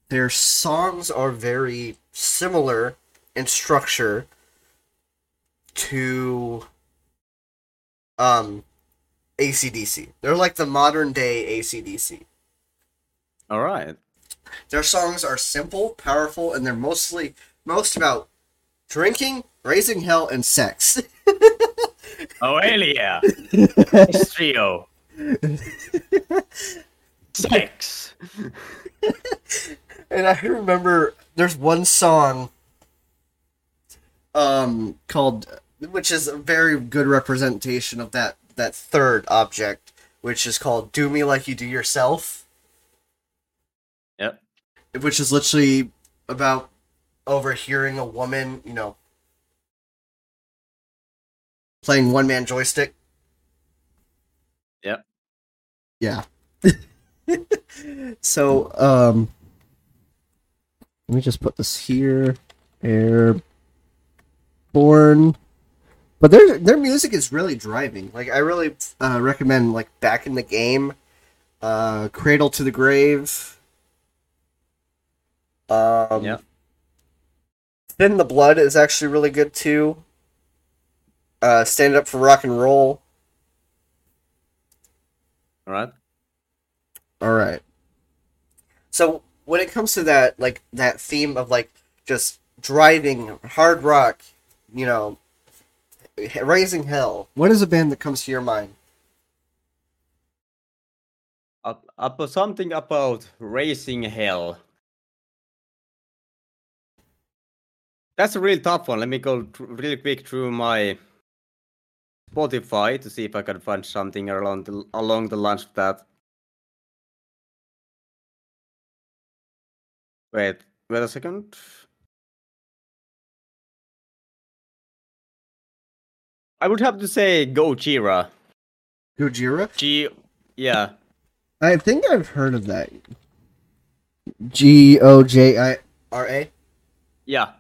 Speaker 1: Their songs are very similar in structure to um ACDC. They're like the modern day ACDC.
Speaker 2: All right.
Speaker 1: Their songs are simple, powerful, and they're mostly most about drinking, raising hell, and sex.
Speaker 2: Oh hell yeah! Trio. Sex.
Speaker 1: and I remember there's one song um called which is a very good representation of that that third object which is called do me like you do yourself. Which is literally about overhearing a woman you know playing one man joystick.
Speaker 2: Yep.
Speaker 1: yeah. So um let me just put this here. Airborne. But their their music is really driving. Like i really uh, recommend like back in the game uh cradle to the grave um
Speaker 2: yeah.
Speaker 1: thin the blood is actually really good too uh stand up for rock and roll
Speaker 2: All right.
Speaker 1: All right. So when it comes to that, like that theme of like just driving hard rock, you know, raising hell. What is a band that comes to your mind?
Speaker 2: Up, up something about racing hell. That's a really tough one. Let me go tr- really quick through my Spotify to see if I can find something along the along the lines of that. Wait, wait a second. I would have to say Gojira.
Speaker 1: Gojira.
Speaker 2: G, yeah,
Speaker 1: I think I've heard of that. G O J I R A.
Speaker 2: yeah.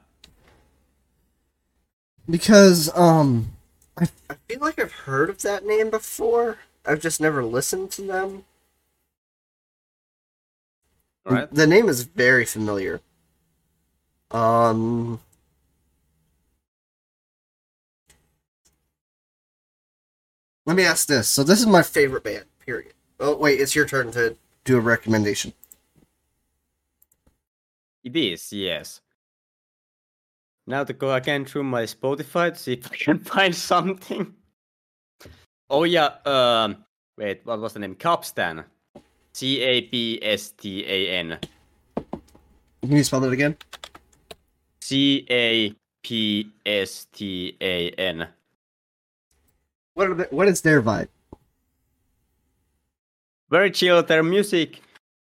Speaker 1: Because um, I I feel like I've heard of that name before. I've just never listened to them.
Speaker 2: All right.
Speaker 1: The name is very familiar. Um. Let me ask this. So this is my favorite band. Period. Oh wait, it's your turn to do a recommendation.
Speaker 2: It is, yes. Now to go again through my Spotify to see if I can find something. Oh yeah, um wait, what was the name? Capstan. C A P S T A N.
Speaker 1: Can you spell that again?
Speaker 2: C A P S T A N.
Speaker 1: What are the, what is their vibe?
Speaker 2: Very chill. Their music,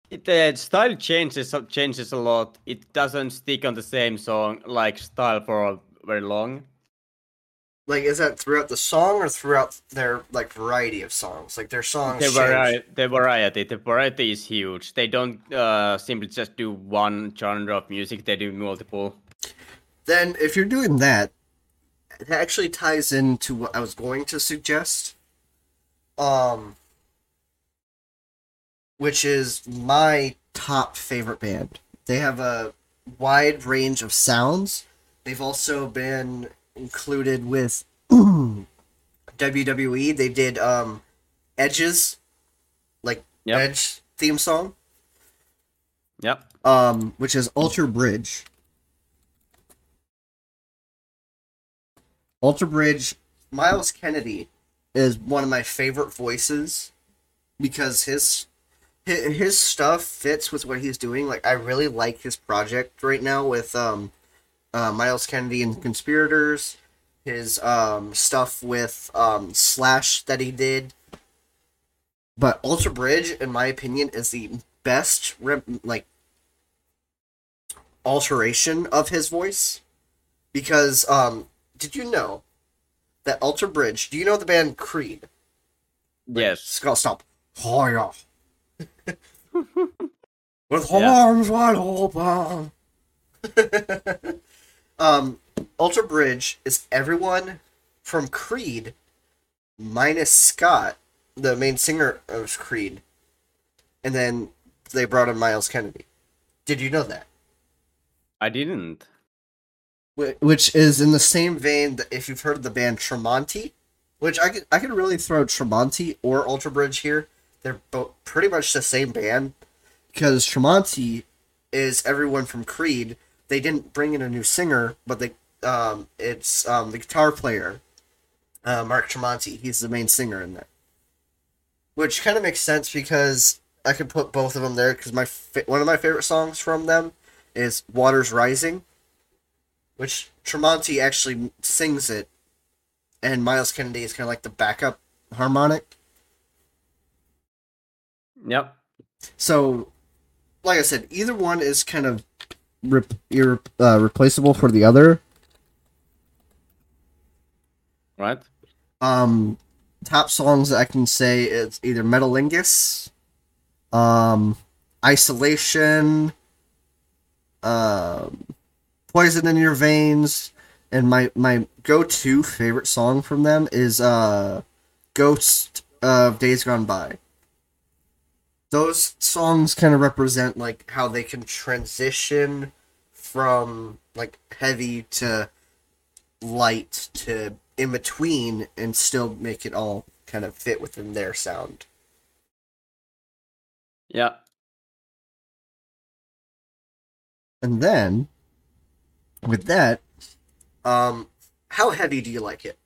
Speaker 2: it, the style changes changes a lot. It doesn't stick on the same song like style for very long.
Speaker 1: Like, is that throughout the song or throughout their like variety of songs? Like their songs.
Speaker 2: The, vari- the variety, the variety is huge. They don't uh, simply just do one genre of music. They do multiple.
Speaker 1: Then, if you're doing that, it actually ties into what I was going to suggest. Um, which is my top favorite band. They have a wide range of sounds. They've also been included with WWE. They did um, Edges, like
Speaker 2: Yep.
Speaker 1: Edge theme song,
Speaker 2: Yep.
Speaker 1: um, which is Alter Bridge. Alter Bridge, Myles Kennedy is one of my favorite voices because his his, stuff fits with what he's doing. Like I really like his project right now with um uh, Myles Kennedy and Conspirators, his um stuff with um Slash that he did. But Alter Bridge, in my opinion, is the best rep- like alteration of his voice because um did you know that Alter Bridge? Do you know the band Creed?
Speaker 2: Yes.
Speaker 1: Skull Stomp. Oh yeah. With
Speaker 2: Yeah.
Speaker 1: arms wide open. um, Alter Bridge is everyone from Creed minus Scott, the main singer of Creed, and then they brought in Myles Kennedy. Did you know that?
Speaker 2: I didn't.
Speaker 1: Which is in the same vein that if you've heard of the band Tremonti, which I could I could really throw Tremonti or Alter Bridge here. They're both pretty much the same band because Tremonti is everyone from Creed. They didn't bring in a new singer, but they um it's um the guitar player, uh, Mark Tremonti. He's the main singer in there, which kind of makes sense because I could put both of them there because my fa- one of my favorite songs from them is "Waters Rising." which Tremonti actually sings it, and Myles Kennedy is kind of like the backup harmonic.
Speaker 2: Yep.
Speaker 1: So, like I said, either one is kind of rep- irre- uh, replaceable for the other.
Speaker 2: Right.
Speaker 1: Um, top songs I can say it's either Metalingus, um, Isolation, um, Poison in Your Veins, and my my go to favorite song from them is uh, Ghost of Days Gone By. Those songs kind of represent like how they can transition from like heavy to light to in between and still make it all kind of fit within their sound.
Speaker 2: Yeah.
Speaker 1: And then with that, um how heavy do you like it?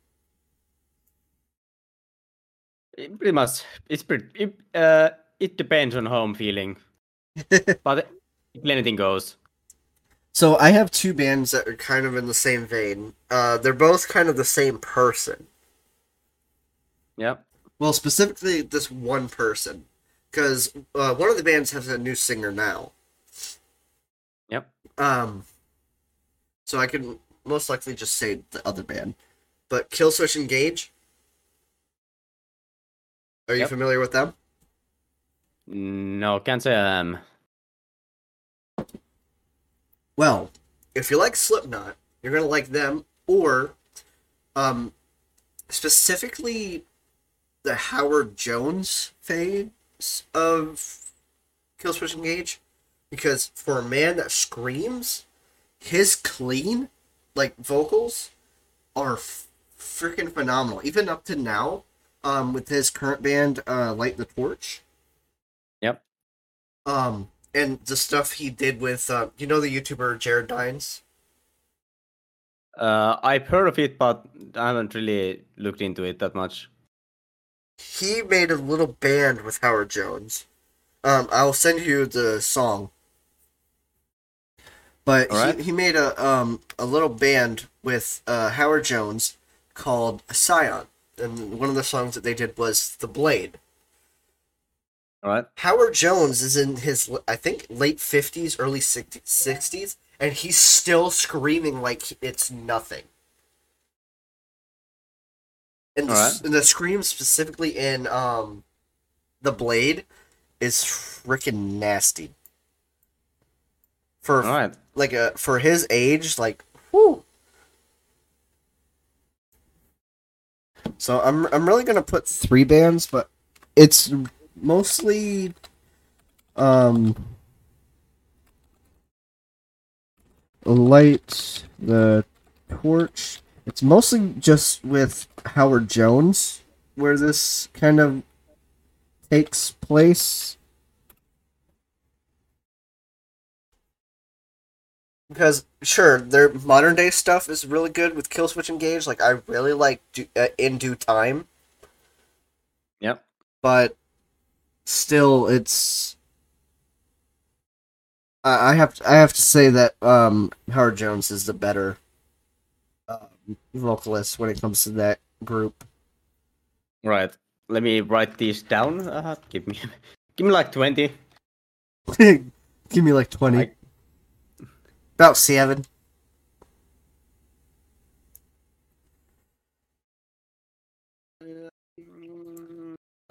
Speaker 2: It pretty much. It's pretty. It, uh, it depends on how I'm feeling, but if anything goes.
Speaker 1: So I have two bands that are kind of in the same vein. Uh they're both kind of the same person.
Speaker 2: Yep.
Speaker 1: Well, specifically this one person cuz uh, one of the bands has a new singer now.
Speaker 2: Yep.
Speaker 1: Um so I can most likely just say the other band. But Killswitch Engage Are you
Speaker 2: Yep.
Speaker 1: familiar with them?
Speaker 2: No, can't say am.
Speaker 1: Well, if you like Slipknot, you're gonna like them, or um, specifically the Howard Jones phase of Killswitch Engage, because for a man that screams, his clean like vocals are freaking phenomenal. Even up to now, um, with his current band, uh, Light the Torch. Um, and the stuff he did with, uh, you know, the YouTuber Jared Dines.
Speaker 2: Uh, I've heard of it, but I haven't really looked into it that much.
Speaker 1: He made a little band with Howard Jones. Um, I'll send you the song. But
Speaker 2: Alright.
Speaker 1: he, he made a um a little band with uh, Howard Jones called Sion, and one of the songs that they did was "The Blade."
Speaker 2: All right.
Speaker 1: Howard Jones is in his, I think, late fifties, early sixties, and he's still screaming like it's nothing. And the, and the scream specifically in um, the Blade is freaking nasty. For
Speaker 2: right.
Speaker 1: like a for his age, like whoo. So I'm I'm really gonna put three bands, but it's mostly um light the torch. It's mostly just with Howard Jones where this kind of takes place. Because sure, their modern day stuff is really good with Killswitch Engage. Like I really like do, uh, in due time,
Speaker 2: Yep.
Speaker 1: but still, it's. I I have to, I have to say that um, Howard Jones is the better um, vocalist when it comes to that group.
Speaker 2: Right. Let me write these down. Uh, give me, give me like twenty.
Speaker 1: Give me like twenty,
Speaker 2: I-
Speaker 1: about seven.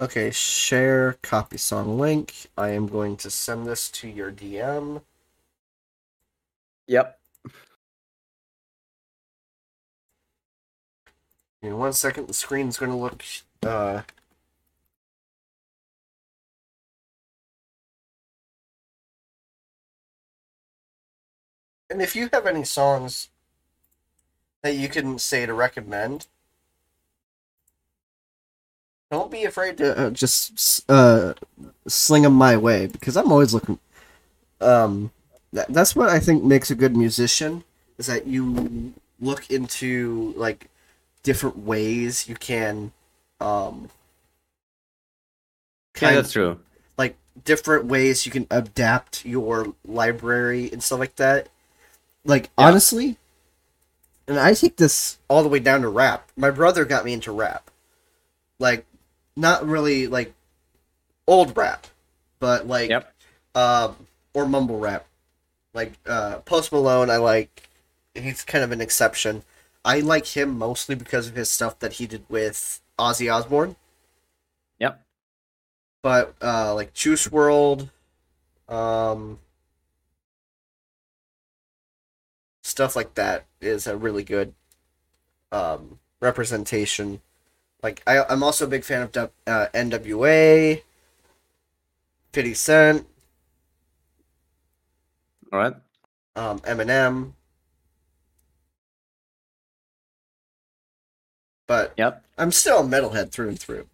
Speaker 1: Okay, share copy song link. I am going to send this to your DM.
Speaker 2: Yep.
Speaker 1: In one second, the screen's going to look. Uh, and if you have any songs that you can say to recommend, don't be afraid to uh, just uh, sling them my way because I'm always looking. Um, that, that's what I think makes a good musician is that you look into like different ways you can um
Speaker 2: Yeah, that's true.
Speaker 1: like different ways you can adapt your library and stuff like that. Like
Speaker 2: Yeah.
Speaker 1: honestly, and I take this all the way down to rap. My brother got me into rap. Like not really like old rap, but like
Speaker 2: Yep.
Speaker 1: um or mumble rap. Like uh Post Malone I like he's kind of an exception. I like him mostly because of his stuff that he did with Ozzy Osbourne.
Speaker 2: Yep.
Speaker 1: But uh like Juice WRLD, um stuff like that is a really good um representation. Like I I'm also a big fan of uh, NWA, 50 Cent,
Speaker 2: All right.
Speaker 1: um, Eminem. But
Speaker 2: Yep.
Speaker 1: I'm still a metalhead through and through.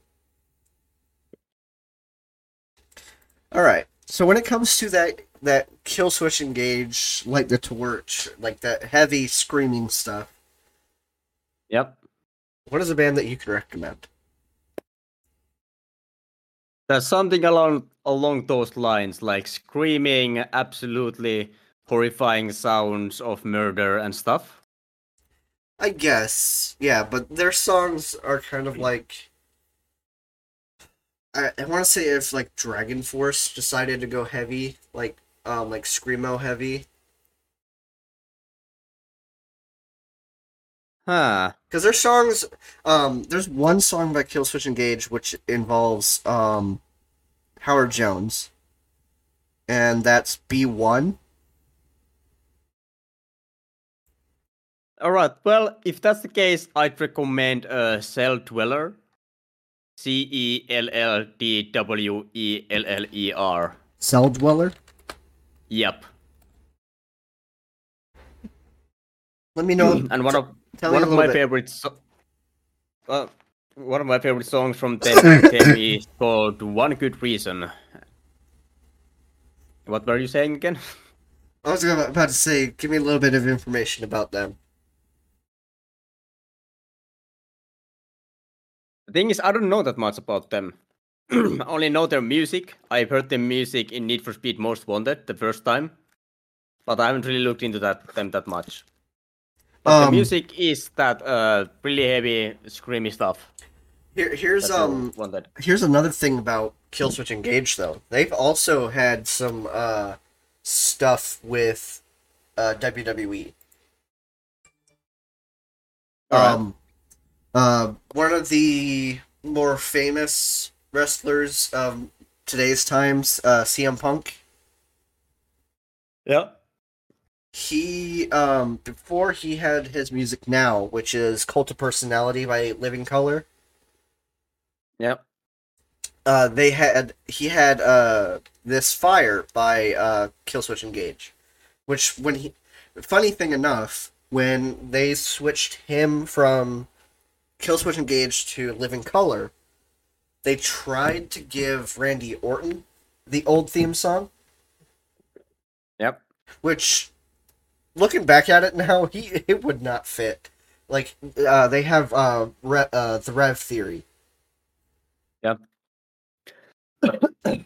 Speaker 1: All right. So when it comes to that that kill switch engage, Light the Torch, like that heavy screaming stuff,
Speaker 2: Yep.
Speaker 1: What is a band that you could recommend?
Speaker 2: There's something along along those lines, like screaming, absolutely horrifying sounds of murder and stuff.
Speaker 1: I guess, yeah, but their songs are kind of like. I, I want to say if like Dragon Force decided to go heavy, like um like screamo heavy,
Speaker 2: Huh.
Speaker 1: because their songs, um, there's one song by Killswitch Engage which involves um Howard Jones, and that's B one.
Speaker 2: All right. Well, if that's the case, I'd recommend uh, Celldweller. C E L L D W E L L E R.
Speaker 1: Celldweller.
Speaker 2: Yep.
Speaker 1: Let me know.
Speaker 2: and one of
Speaker 1: tell
Speaker 2: one of my
Speaker 1: bit.
Speaker 2: favorite so- uh, one of my favorite songs from them, is called One Good Reason. What were you saying again?
Speaker 1: I was about to say, give me a little bit of information about them.
Speaker 2: The thing is, I don't know that much about them. I only know their music. I've heard their music in Need for Speed Most Wanted the first time, but I haven't really looked into that them that much. But the
Speaker 1: Um,
Speaker 2: music is that uh, really heavy, screamy stuff.
Speaker 1: Here, here's
Speaker 2: That's
Speaker 1: um,
Speaker 2: one that
Speaker 1: here's another thing about Killswitch Engage though. They've also had some uh stuff with uh WWE. Um, uh, one of the more famous wrestlers of today's times, uh, CM Punk.
Speaker 2: yeah.
Speaker 1: He um before he had his music now, which is Cult of Personality by Living Colour.
Speaker 2: yep
Speaker 1: Uh, they had he had uh this fire by uh Killswitch Engage, which when he funny thing enough when they switched him from Killswitch Engage to Living Colour, they tried to give Randy Orton the old theme song,
Speaker 2: Yep.
Speaker 1: which looking back at it now, he it would not fit. Like uh, they have uh, Re- uh the Rev theory.
Speaker 2: Yep.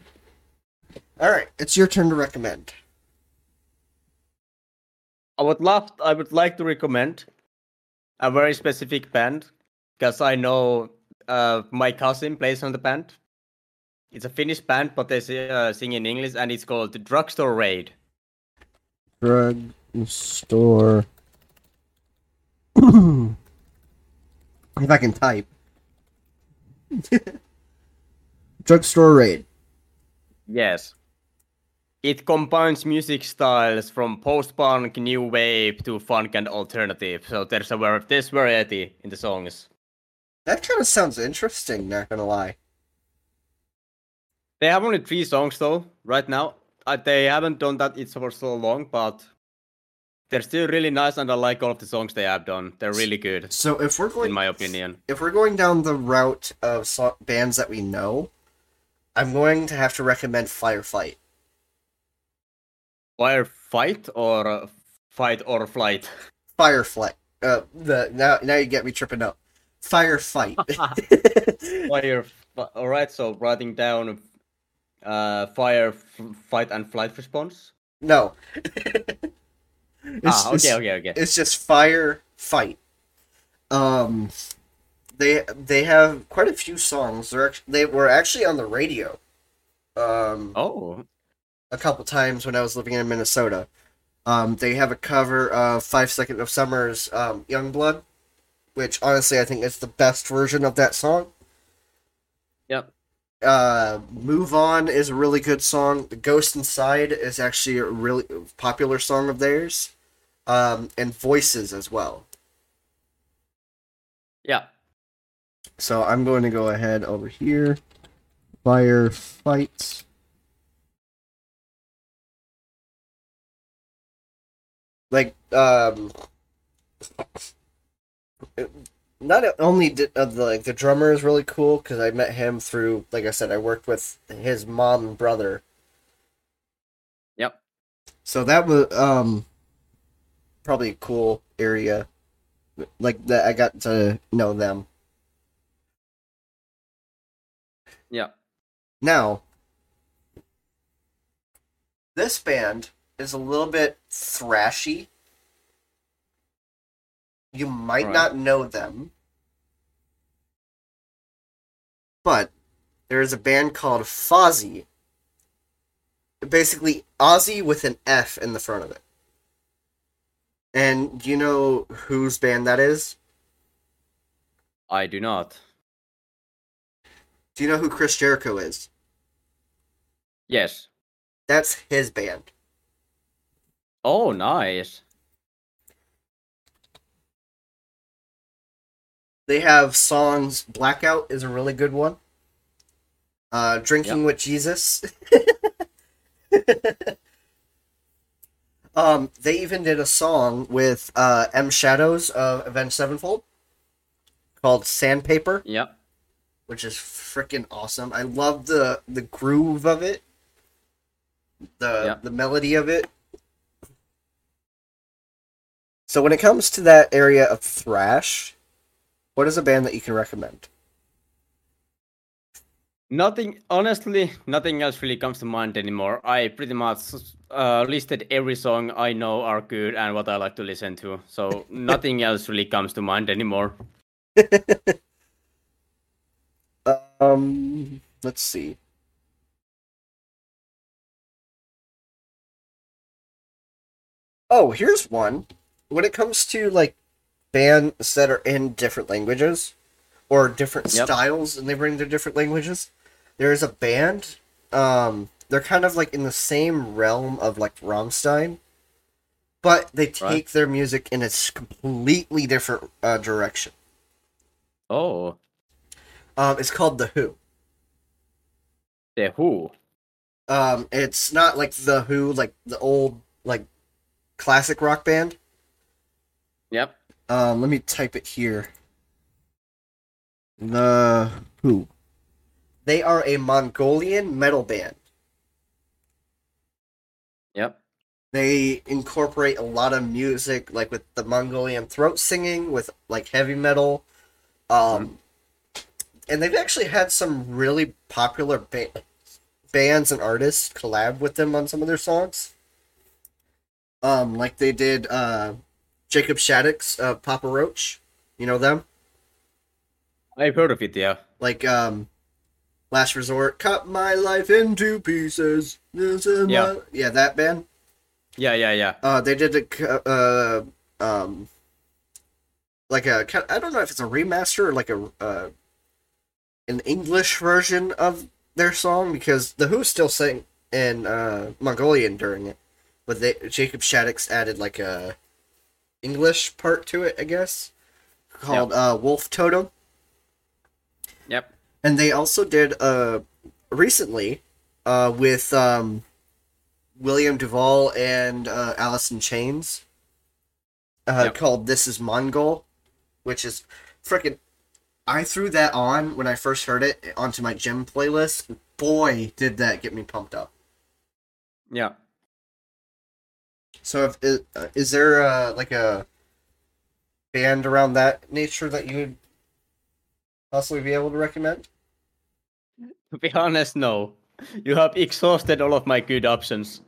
Speaker 1: All right, it's your turn to recommend.
Speaker 2: I would love. I would like to recommend a very specific band because I know uh, my cousin plays on the band. It's a Finnish band, but they si- uh, sing in English, and it's called the Drugstore Raid.
Speaker 1: Drug store. if I can type. Drugstore raid.
Speaker 2: Yes. It combines music styles from post-punk, new wave to funk and alternative. So there's a var- there's variety in the songs.
Speaker 1: That kind of sounds interesting. Not gonna lie.
Speaker 2: They have only three songs though right now. Uh, they haven't done that it's for so long, but they're still really nice, and I like all of the songs they have done. They're really good,
Speaker 1: So if we're going,
Speaker 2: in my opinion.
Speaker 1: if we're going down the route of so- bands that we know, I'm going to have to recommend Firefight.
Speaker 2: Fire fight or uh, fight or flight.
Speaker 1: Fireflight. Uh, the now now you get me tripping up. Firefight.
Speaker 2: Fire. Fi- all right, so writing down uh, fire, f- fight, and flight response.
Speaker 1: no. It's-
Speaker 2: ah, okay,
Speaker 1: it's-
Speaker 2: okay, okay.
Speaker 1: It's just fire fight. Um, they they have quite a few songs. They're act- they were actually on the radio. Um,
Speaker 2: Oh,
Speaker 1: a couple times when I was living in Minnesota. Um, they have a cover of Five Second of Summer's um, "Young Blood," which honestly I think is the best version of that song.
Speaker 2: Yep.
Speaker 1: Uh, "Move On" is a really good song. "The Ghost Inside" is actually a really popular song of theirs, um, and "Voices" as well.
Speaker 2: yeah.
Speaker 1: So I'm going to go ahead over here. Fire fight. Like um not only did uh, the like the drummer is really cool because I met him through like I said I worked with his mom and brother.
Speaker 2: Yep.
Speaker 1: So that was um probably a cool area like that I got to know them.
Speaker 2: Yeah.
Speaker 1: Now, this band is a little bit thrashy. You might
Speaker 2: Right.
Speaker 1: not know them, but there is a band called Fozzy. Basically, Ozzy with an F in the front of it. And do you know whose band that is?
Speaker 2: I do not.
Speaker 1: Do you know who Chris Jericho is?
Speaker 2: Yes.
Speaker 1: That's his band.
Speaker 2: Oh, nice.
Speaker 1: They have songs. Blackout is a really good one. Uh, Drinking with Jesus. um, they even did a song with uh, M Shadows of Avenged Sevenfold called Sandpaper,
Speaker 2: Yeah.
Speaker 1: which is freaking awesome. I love the the groove of it, the
Speaker 2: Yeah.
Speaker 1: the melody of it. So when it comes to that area of thrash, what is a band that you can recommend?
Speaker 2: Nothing, honestly, nothing else really comes to mind anymore. I pretty much uh, listed every song I know are good and what I like to listen to. So nothing else really comes to mind anymore.
Speaker 1: Um, let's see. Oh, here's one. When it comes to like bands that are in different languages or different
Speaker 2: Yep.
Speaker 1: styles and they bring their different languages, there is a band. Um, they're kind of like in the same realm of like Rammstein, but they take
Speaker 2: Right.
Speaker 1: their music in a completely different uh, direction.
Speaker 2: Oh,
Speaker 1: Um, it's called The HU.
Speaker 2: the HU.
Speaker 1: Um, it's not like The Who, like the old like classic rock band.
Speaker 2: Yep.
Speaker 1: Um, let me type it here. The HU. They are a Mongolian metal band.
Speaker 2: Yep.
Speaker 1: They incorporate a lot of music, like with the Mongolian throat singing, with like heavy metal. Um, and they've actually had some really popular ba- bands and artists collab with them on some of their songs. Um, like they did uh, Jacoby Shaddix, uh, Papa Roach. You know them?
Speaker 2: I've heard of it. Yeah.
Speaker 1: like um last resort cut my life into pieces is my-
Speaker 2: Yeah.
Speaker 1: yeah that band
Speaker 2: Yeah. Yeah. Yeah.
Speaker 1: uh they did a uh um like a I don't know if it's a remaster or like a uh an english version of their song because the HU still sang in uh mongolian during it but they Jacoby Shaddix added like a english part to it i guess called uh wolf totem
Speaker 2: Yep.
Speaker 1: and they also did uh recently uh with um William Duvall and uh in Chains uh
Speaker 2: Yep.
Speaker 1: called This is Mongol which is freaking I threw that on when I first heard it onto my gym playlist boy did that get me pumped up
Speaker 2: Yeah.
Speaker 1: so if is, uh, is there uh like a band around that nature that you would possibly be able to recommend
Speaker 2: To be honest, no. You have exhausted all of my good options.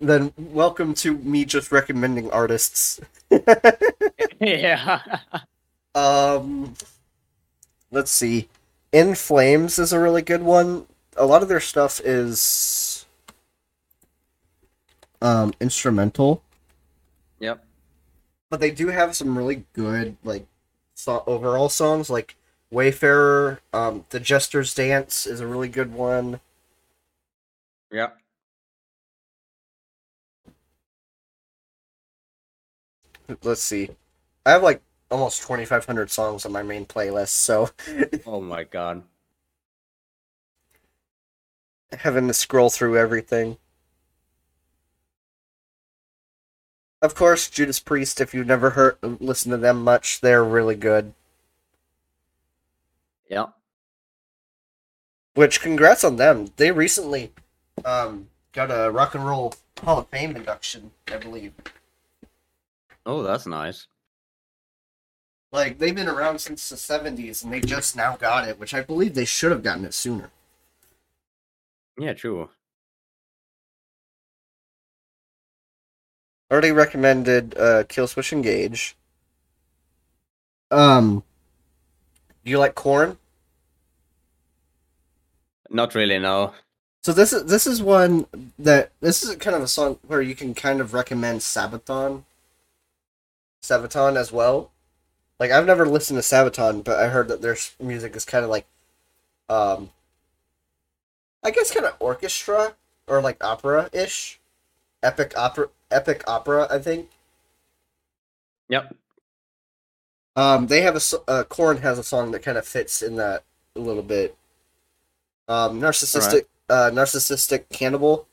Speaker 1: Then welcome to me just recommending artists.
Speaker 2: yeah.
Speaker 1: Um, let's see. In Flames is a really good one. A lot of their stuff is um instrumental,
Speaker 2: Yep.
Speaker 1: but they do have some really good like so- overall songs like Wayfarer, um The Jester's Dance is a really good one.
Speaker 2: Yeah.
Speaker 1: Let's see. I have like almost 2500 songs on my main playlist, so
Speaker 2: Oh my god.
Speaker 1: having to scroll through everything. Of course, Judas Priest. If you've never heard, listened to them much, they're really good.
Speaker 2: Yeah.
Speaker 1: Which, congrats on them. They recently um, got a Rock and Roll Hall of Fame induction, I believe.
Speaker 2: Oh, that's nice.
Speaker 1: Like they've been around since the '70s, and they just now got it, which I believe they should have gotten it sooner.
Speaker 2: Yeah, true.
Speaker 1: Already recommended uh, Killswitch Engage. Um, do you like Korn?
Speaker 2: Not really, no.
Speaker 1: So this is this is one that this is kind of a song where you can kind of recommend Sabaton. Sabaton as well. Like I've never listened to Sabaton, but I heard that their music is kind of like, um, I guess kind of orchestra or like opera ish, epic opera, epic opera. I think.
Speaker 2: Yep.
Speaker 1: Um, they have a uh, Korn has a song that kind of fits in that a little bit. Um, narcissistic, uh, narcissistic cannibal.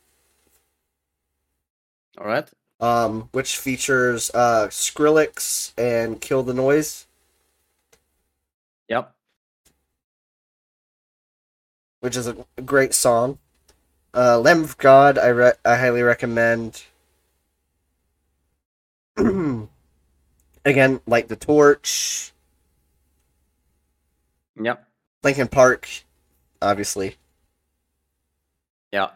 Speaker 2: All right.
Speaker 1: um, which features uh, Skrillex and Kill the Noise,
Speaker 2: Yep.
Speaker 1: which is a great song. Uh, Lamb of God, I re- I highly recommend. Again, Light the Torch,
Speaker 2: Yep.
Speaker 1: Linkin Park, obviously.
Speaker 2: Yeah.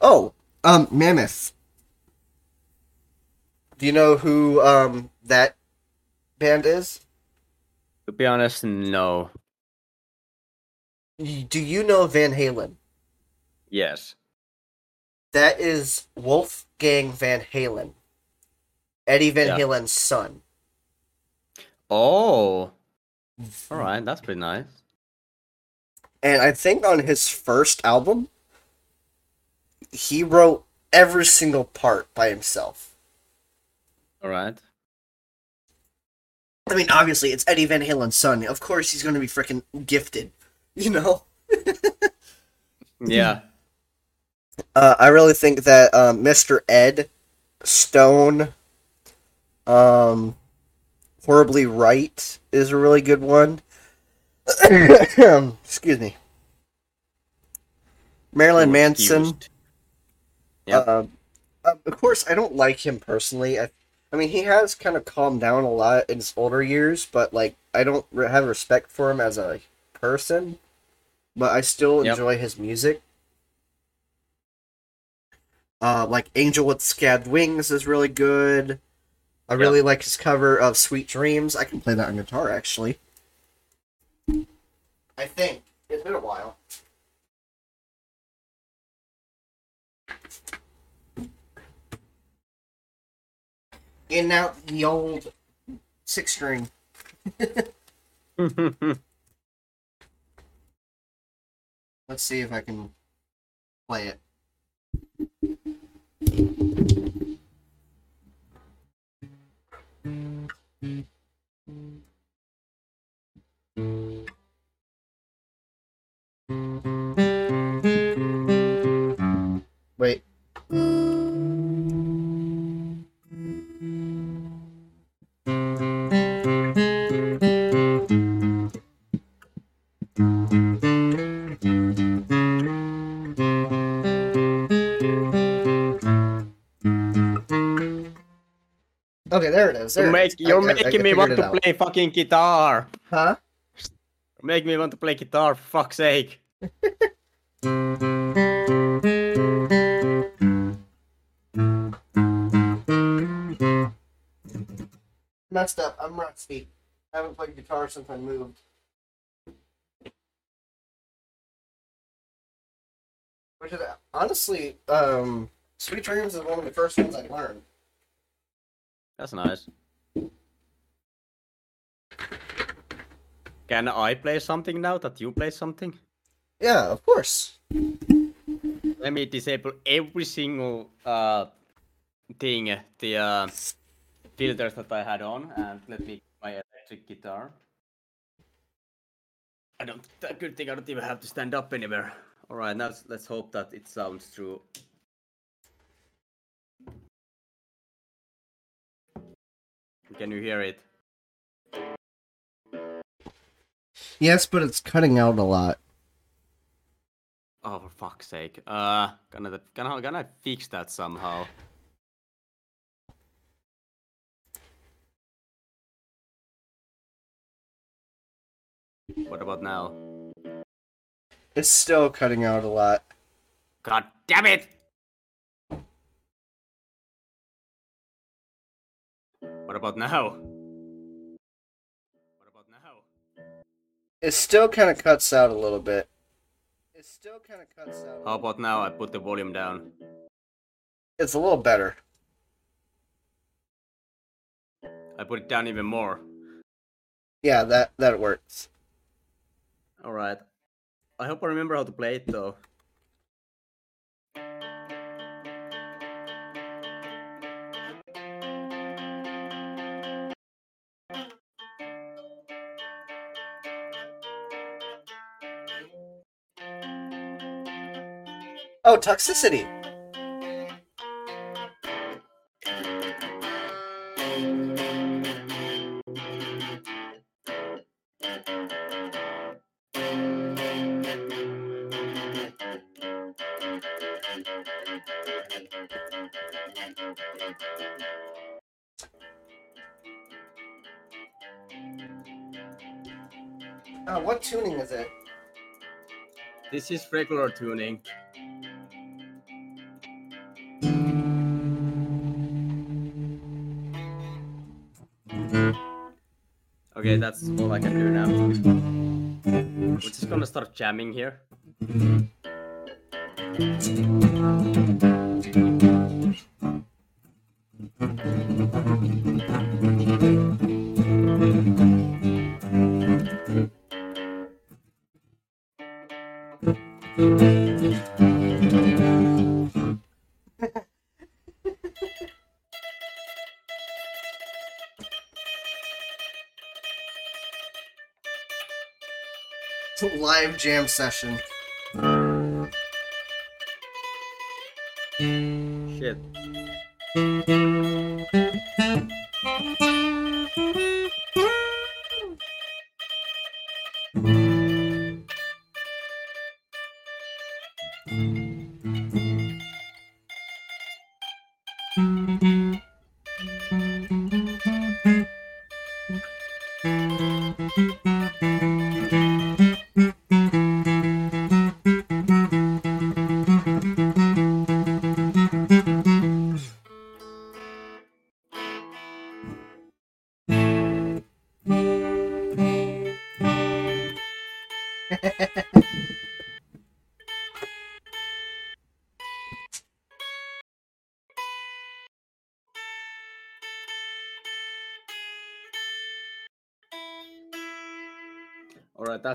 Speaker 1: Oh, um, Mammoth. Do you know who um that band is?
Speaker 2: To be honest, no.
Speaker 1: Do you know Van Halen?
Speaker 2: Yes.
Speaker 1: That is Wolfgang Van Halen. Eddie Van
Speaker 2: Yeah.
Speaker 1: Halen's son.
Speaker 2: Oh. All right, that's pretty nice.
Speaker 1: And I think on his first album, he wrote every single part by himself.
Speaker 2: All right.
Speaker 1: I mean, obviously, it's Eddie Van Halen's son. Of course, he's going to be freaking gifted. You know?
Speaker 2: Yeah.
Speaker 1: Uh, I really think that um, Mr. Ed Stone, um, Horribly Right is a really good one. Excuse me. Marilyn Manson.
Speaker 2: excused. Yep.
Speaker 1: Um, uh, of course, I don't like him personally. I, I mean, he has kind of calmed down a lot in his older years, but like, I don't have respect for him as a person. But I still
Speaker 2: Yep.
Speaker 1: enjoy his music. Uh, like Angel with Scabbed Wings is really good. I
Speaker 2: Yep.
Speaker 1: really like his cover of Sweet Dreams. I can play that on guitar actually. I think it's been a while. In out the old six string. Let's see if I can play it. Wait. Okay, there it is. There
Speaker 2: you
Speaker 1: it
Speaker 2: make,
Speaker 1: is. I-
Speaker 2: you're
Speaker 1: I- I
Speaker 2: making me want to play fucking guitar. Make me want to play guitar, for fuck's sake.
Speaker 1: Messed up. I'm rusty. I haven't played guitar since I moved. Which is honestly, um, Sweet Dreams is one of the first ones I learned.
Speaker 2: That's nice. Can I play something now that you play something?
Speaker 1: Yeah, of course.
Speaker 2: Let me disable every single uh thing, the uh, filters that I had on, and let me my electric guitar. I don't. Good thing I don't even have to stand up anywhere. All right, now let's, let's hope that it sounds true. Can you hear it?
Speaker 1: Yes, but it's cutting out a lot.
Speaker 2: Oh, for fuck's sake! Uh, gonna gonna gonna fix that somehow. What about now?
Speaker 1: It's still cutting out a lot.
Speaker 2: God damn it! What about now?
Speaker 1: It still kind of cuts out a little bit. It still kind of cuts out.
Speaker 2: How about now I put the volume down?
Speaker 1: It's a little better.
Speaker 2: I put it down even more.
Speaker 1: Yeah, that that works.
Speaker 2: Alright. I hope I remember how to play it though.
Speaker 1: Oh, toxicity. Uh, what tuning is it?
Speaker 2: This is regular tuning. Okay, that's all I can do now. We're just gonna start jamming here.
Speaker 1: Jam session.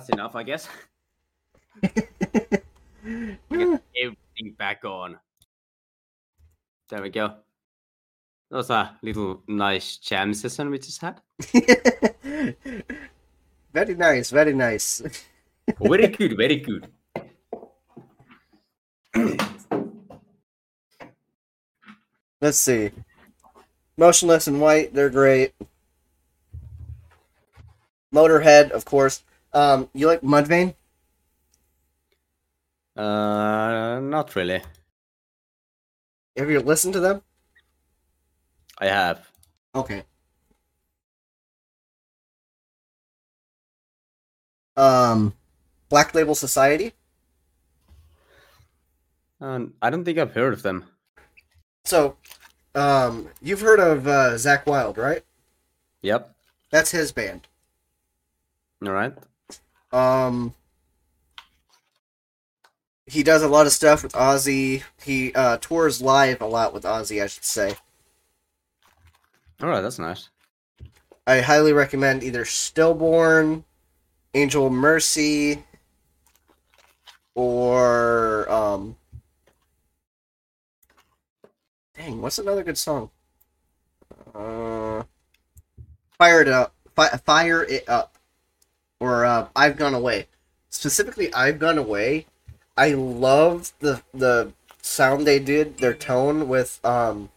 Speaker 2: That's enough, I guess. Everything back on. There we go. That was a little nice jam session we just had.
Speaker 1: very nice, very nice.
Speaker 2: very good, very good.
Speaker 1: Let's see. Motionless In White, they're great. Motorhead, of course. Um, you like Mudvayne?
Speaker 2: Uh, not really.
Speaker 1: Have you listened to them?
Speaker 2: I have.
Speaker 1: Okay. Um, Black Label Society.
Speaker 2: Um, I don't think I've heard of them.
Speaker 1: So, um, you've heard of uh, Zakk Wylde, right?
Speaker 2: Yep.
Speaker 1: That's his band.
Speaker 2: All right.
Speaker 1: Um, he does a lot of stuff with Ozzy. He uh, tours live a lot with Ozzy, I should say.
Speaker 2: All right, that's nice.
Speaker 1: I highly recommend either Stillborn, Angel Mercy, or um. Dang, what's another good song? Uh, fire it up, Fi- fire it up, or uh, I've gone away. Specifically, I've gone away. I love the the sound they did, their tone with um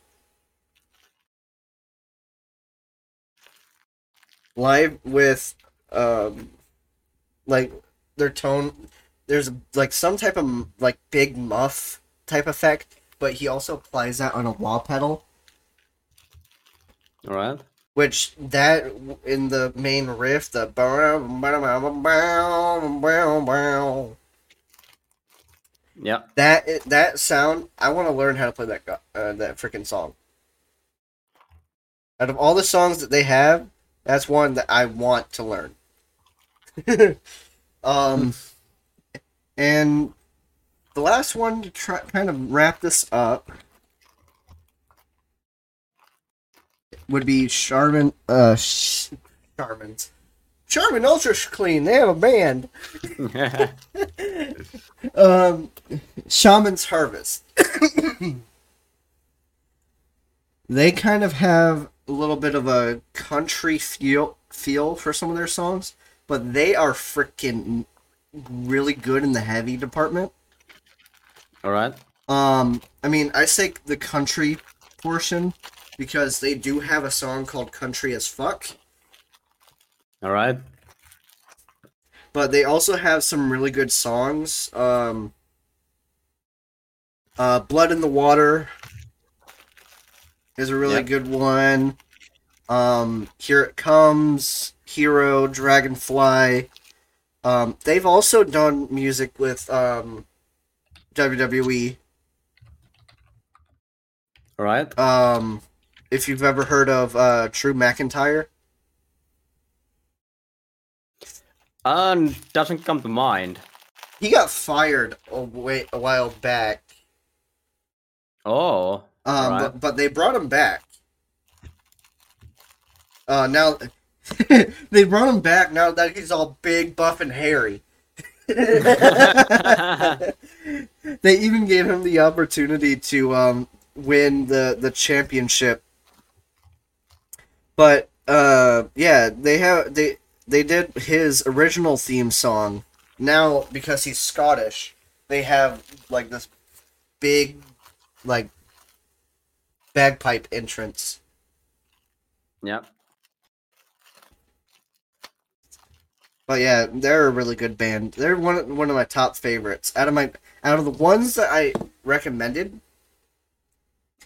Speaker 1: live with um like their tone there's like some type of like big muff type effect but he also applies that on a wah pedal
Speaker 2: All right.
Speaker 1: Which that in the main riff the
Speaker 2: Yeah.
Speaker 1: that that sound i want to learn how to play that uh, that freaking song. Out of all the songs that they have that's one that i want to learn. Um and the last one to try kind of wrap this up would be Charmin uh Sh- Charmin's Charmin Ultra Clean. They have a band. Um, Shaman's Harvest. they kind of have a little bit of a country feel feel for some of their songs, but they are freaking really good in the heavy department.
Speaker 2: All right.
Speaker 1: Um, I mean, I say the country portion because they do have a song called "Country as Fuck,"
Speaker 2: All right.
Speaker 1: but they also have some really good songs. Um, uh, "Blood in the Water" is a really
Speaker 2: Yep.
Speaker 1: good one. Um, "Here It Comes," "Hero," "Dragonfly." Um, they've also done music with um, WWE.
Speaker 2: All right.
Speaker 1: Um, if you've ever heard of uh, Drew McIntyre.
Speaker 2: Um, doesn't come to mind.
Speaker 1: He got fired a, wait, a while back.
Speaker 2: Oh.
Speaker 1: Um,
Speaker 2: Right.
Speaker 1: but, but they brought him back. Uh, now they brought him back now that he's all big, buff, and hairy. they even gave him the opportunity to um, win the the championship. But uh, yeah, they have they they did his original theme song. Now because he's Scottish, they have like this big, like bagpipe entrance.
Speaker 2: Yep.
Speaker 1: But yeah, they're a really good band. They're one of, one of my top favorites. Out of my out of the ones that I recommended,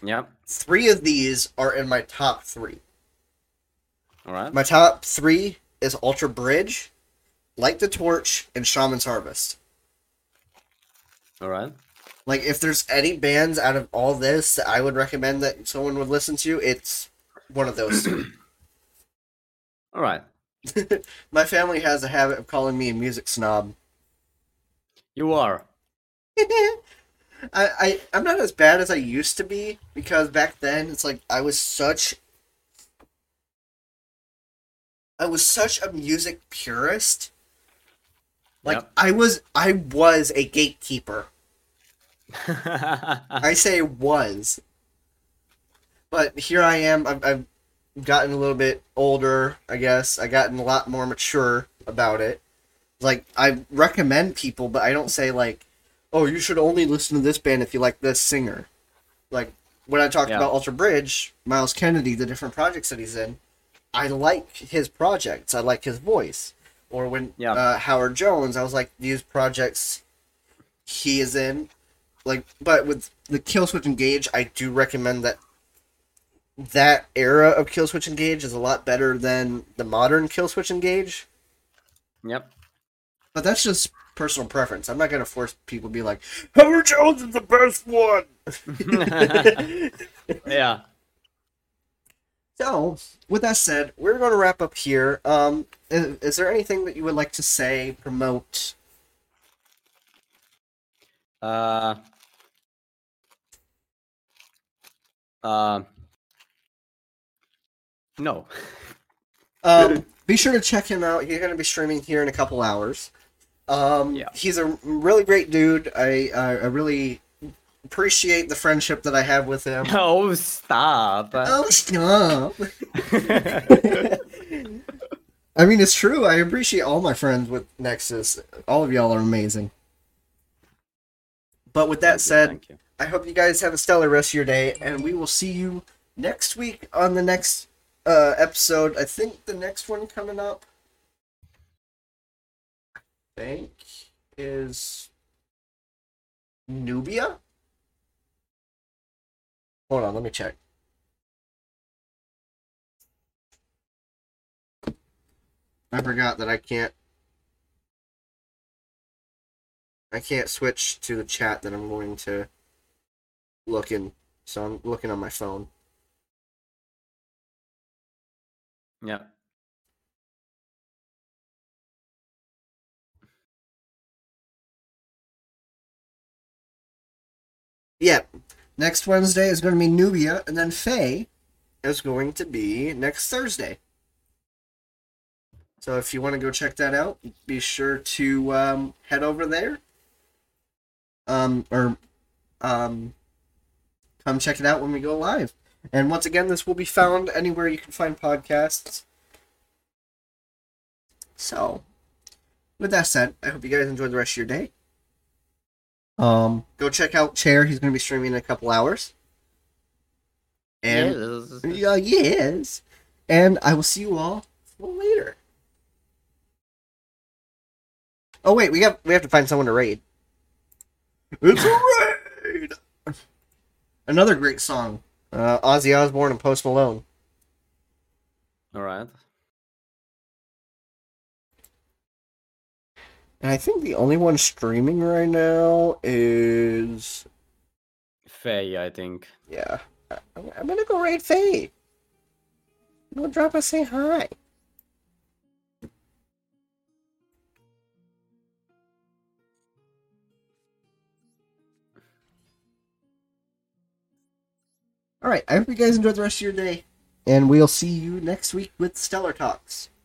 Speaker 2: Yep.
Speaker 1: three of these are in my top three.
Speaker 2: All right.
Speaker 1: My top three is Alter Bridge, Light the Torch, and Shaman's Harvest.
Speaker 2: All right.
Speaker 1: Like, if there's any bands out of all this that I would recommend that someone would listen to, it's one of those two.
Speaker 2: All right.
Speaker 1: My family has a habit of calling me a music snob.
Speaker 2: You are.
Speaker 1: I, I I'm not as bad as I used to be because back then it's like I was such I was such a music purist. Like
Speaker 2: Yep.
Speaker 1: I was I was a gatekeeper. I say was. But here I am. I've, I've gotten a little bit older, I guess. I gotten a lot more mature about it. Like I recommend people, but I don't say like, "Oh, you should only listen to this band if you like this singer." Like when I talked
Speaker 2: Yeah.
Speaker 1: about Alter Bridge, Myles Kennedy, the different projects that he's in, I like his projects. I like his voice. Or when
Speaker 2: Yeah.
Speaker 1: uh, Howard Jones, I was like, these projects he is in, like, but with the Killswitch Engage, I do recommend that that era of Killswitch Engage is a lot better than the modern Killswitch Engage.
Speaker 2: yep.
Speaker 1: But that's just personal preference. I'm not gonna force people to be like, Howard Jones is the best one.
Speaker 2: yeah.
Speaker 1: So, with that said, we're going to wrap up here. Um, is, is there anything that you would like to say, promote?
Speaker 2: Uh. Uh. No.
Speaker 1: Um, be sure to check him out. He's going to be streaming here in a couple hours. Um,
Speaker 2: Yeah.
Speaker 1: he's a really great dude. I I, I really appreciate the friendship that I have with him.
Speaker 2: Oh, stop.
Speaker 1: Oh, stop! I mean, it's true. I appreciate all my friends with Nexus. All of y'all are amazing. But with that said,
Speaker 2: Thank you.
Speaker 1: I hope you guys have a stellar rest of your day, and we will see you next week on the next uh, episode. I think the next one coming up, I think, is Nubia. Hold on, let me check. I forgot that I can't. I can't switch to the chat that I'm going to look in. So I'm looking on my phone.
Speaker 2: Yeah.
Speaker 1: Yep. Next Wednesday is going to be Nubia, and then Faye is going to be next Thursday. So if you want to go check that out, be sure to um, head over there. Um, or um, come check it out when we go live. And once again, this will be found anywhere you can find podcasts. So, with that said, I hope you guys enjoy the rest of your day. Um, go check out Chair. He's going to be streaming in a couple hours. And
Speaker 2: Yes.
Speaker 1: yeah, yes. And I will see you all later. Oh wait, we have we have to find someone to raid. It's a raid. Another great song. Uh, Ozzy Osbourne and Post Malone.
Speaker 2: All right.
Speaker 1: And I think the only one streaming right now is
Speaker 2: Faye, I think.
Speaker 1: Yeah, I, am gonna go raid Faye. No drop a say hi. All right, I hope you guys enjoyed the rest of your day, and we'll see you next week with Stellar Talks.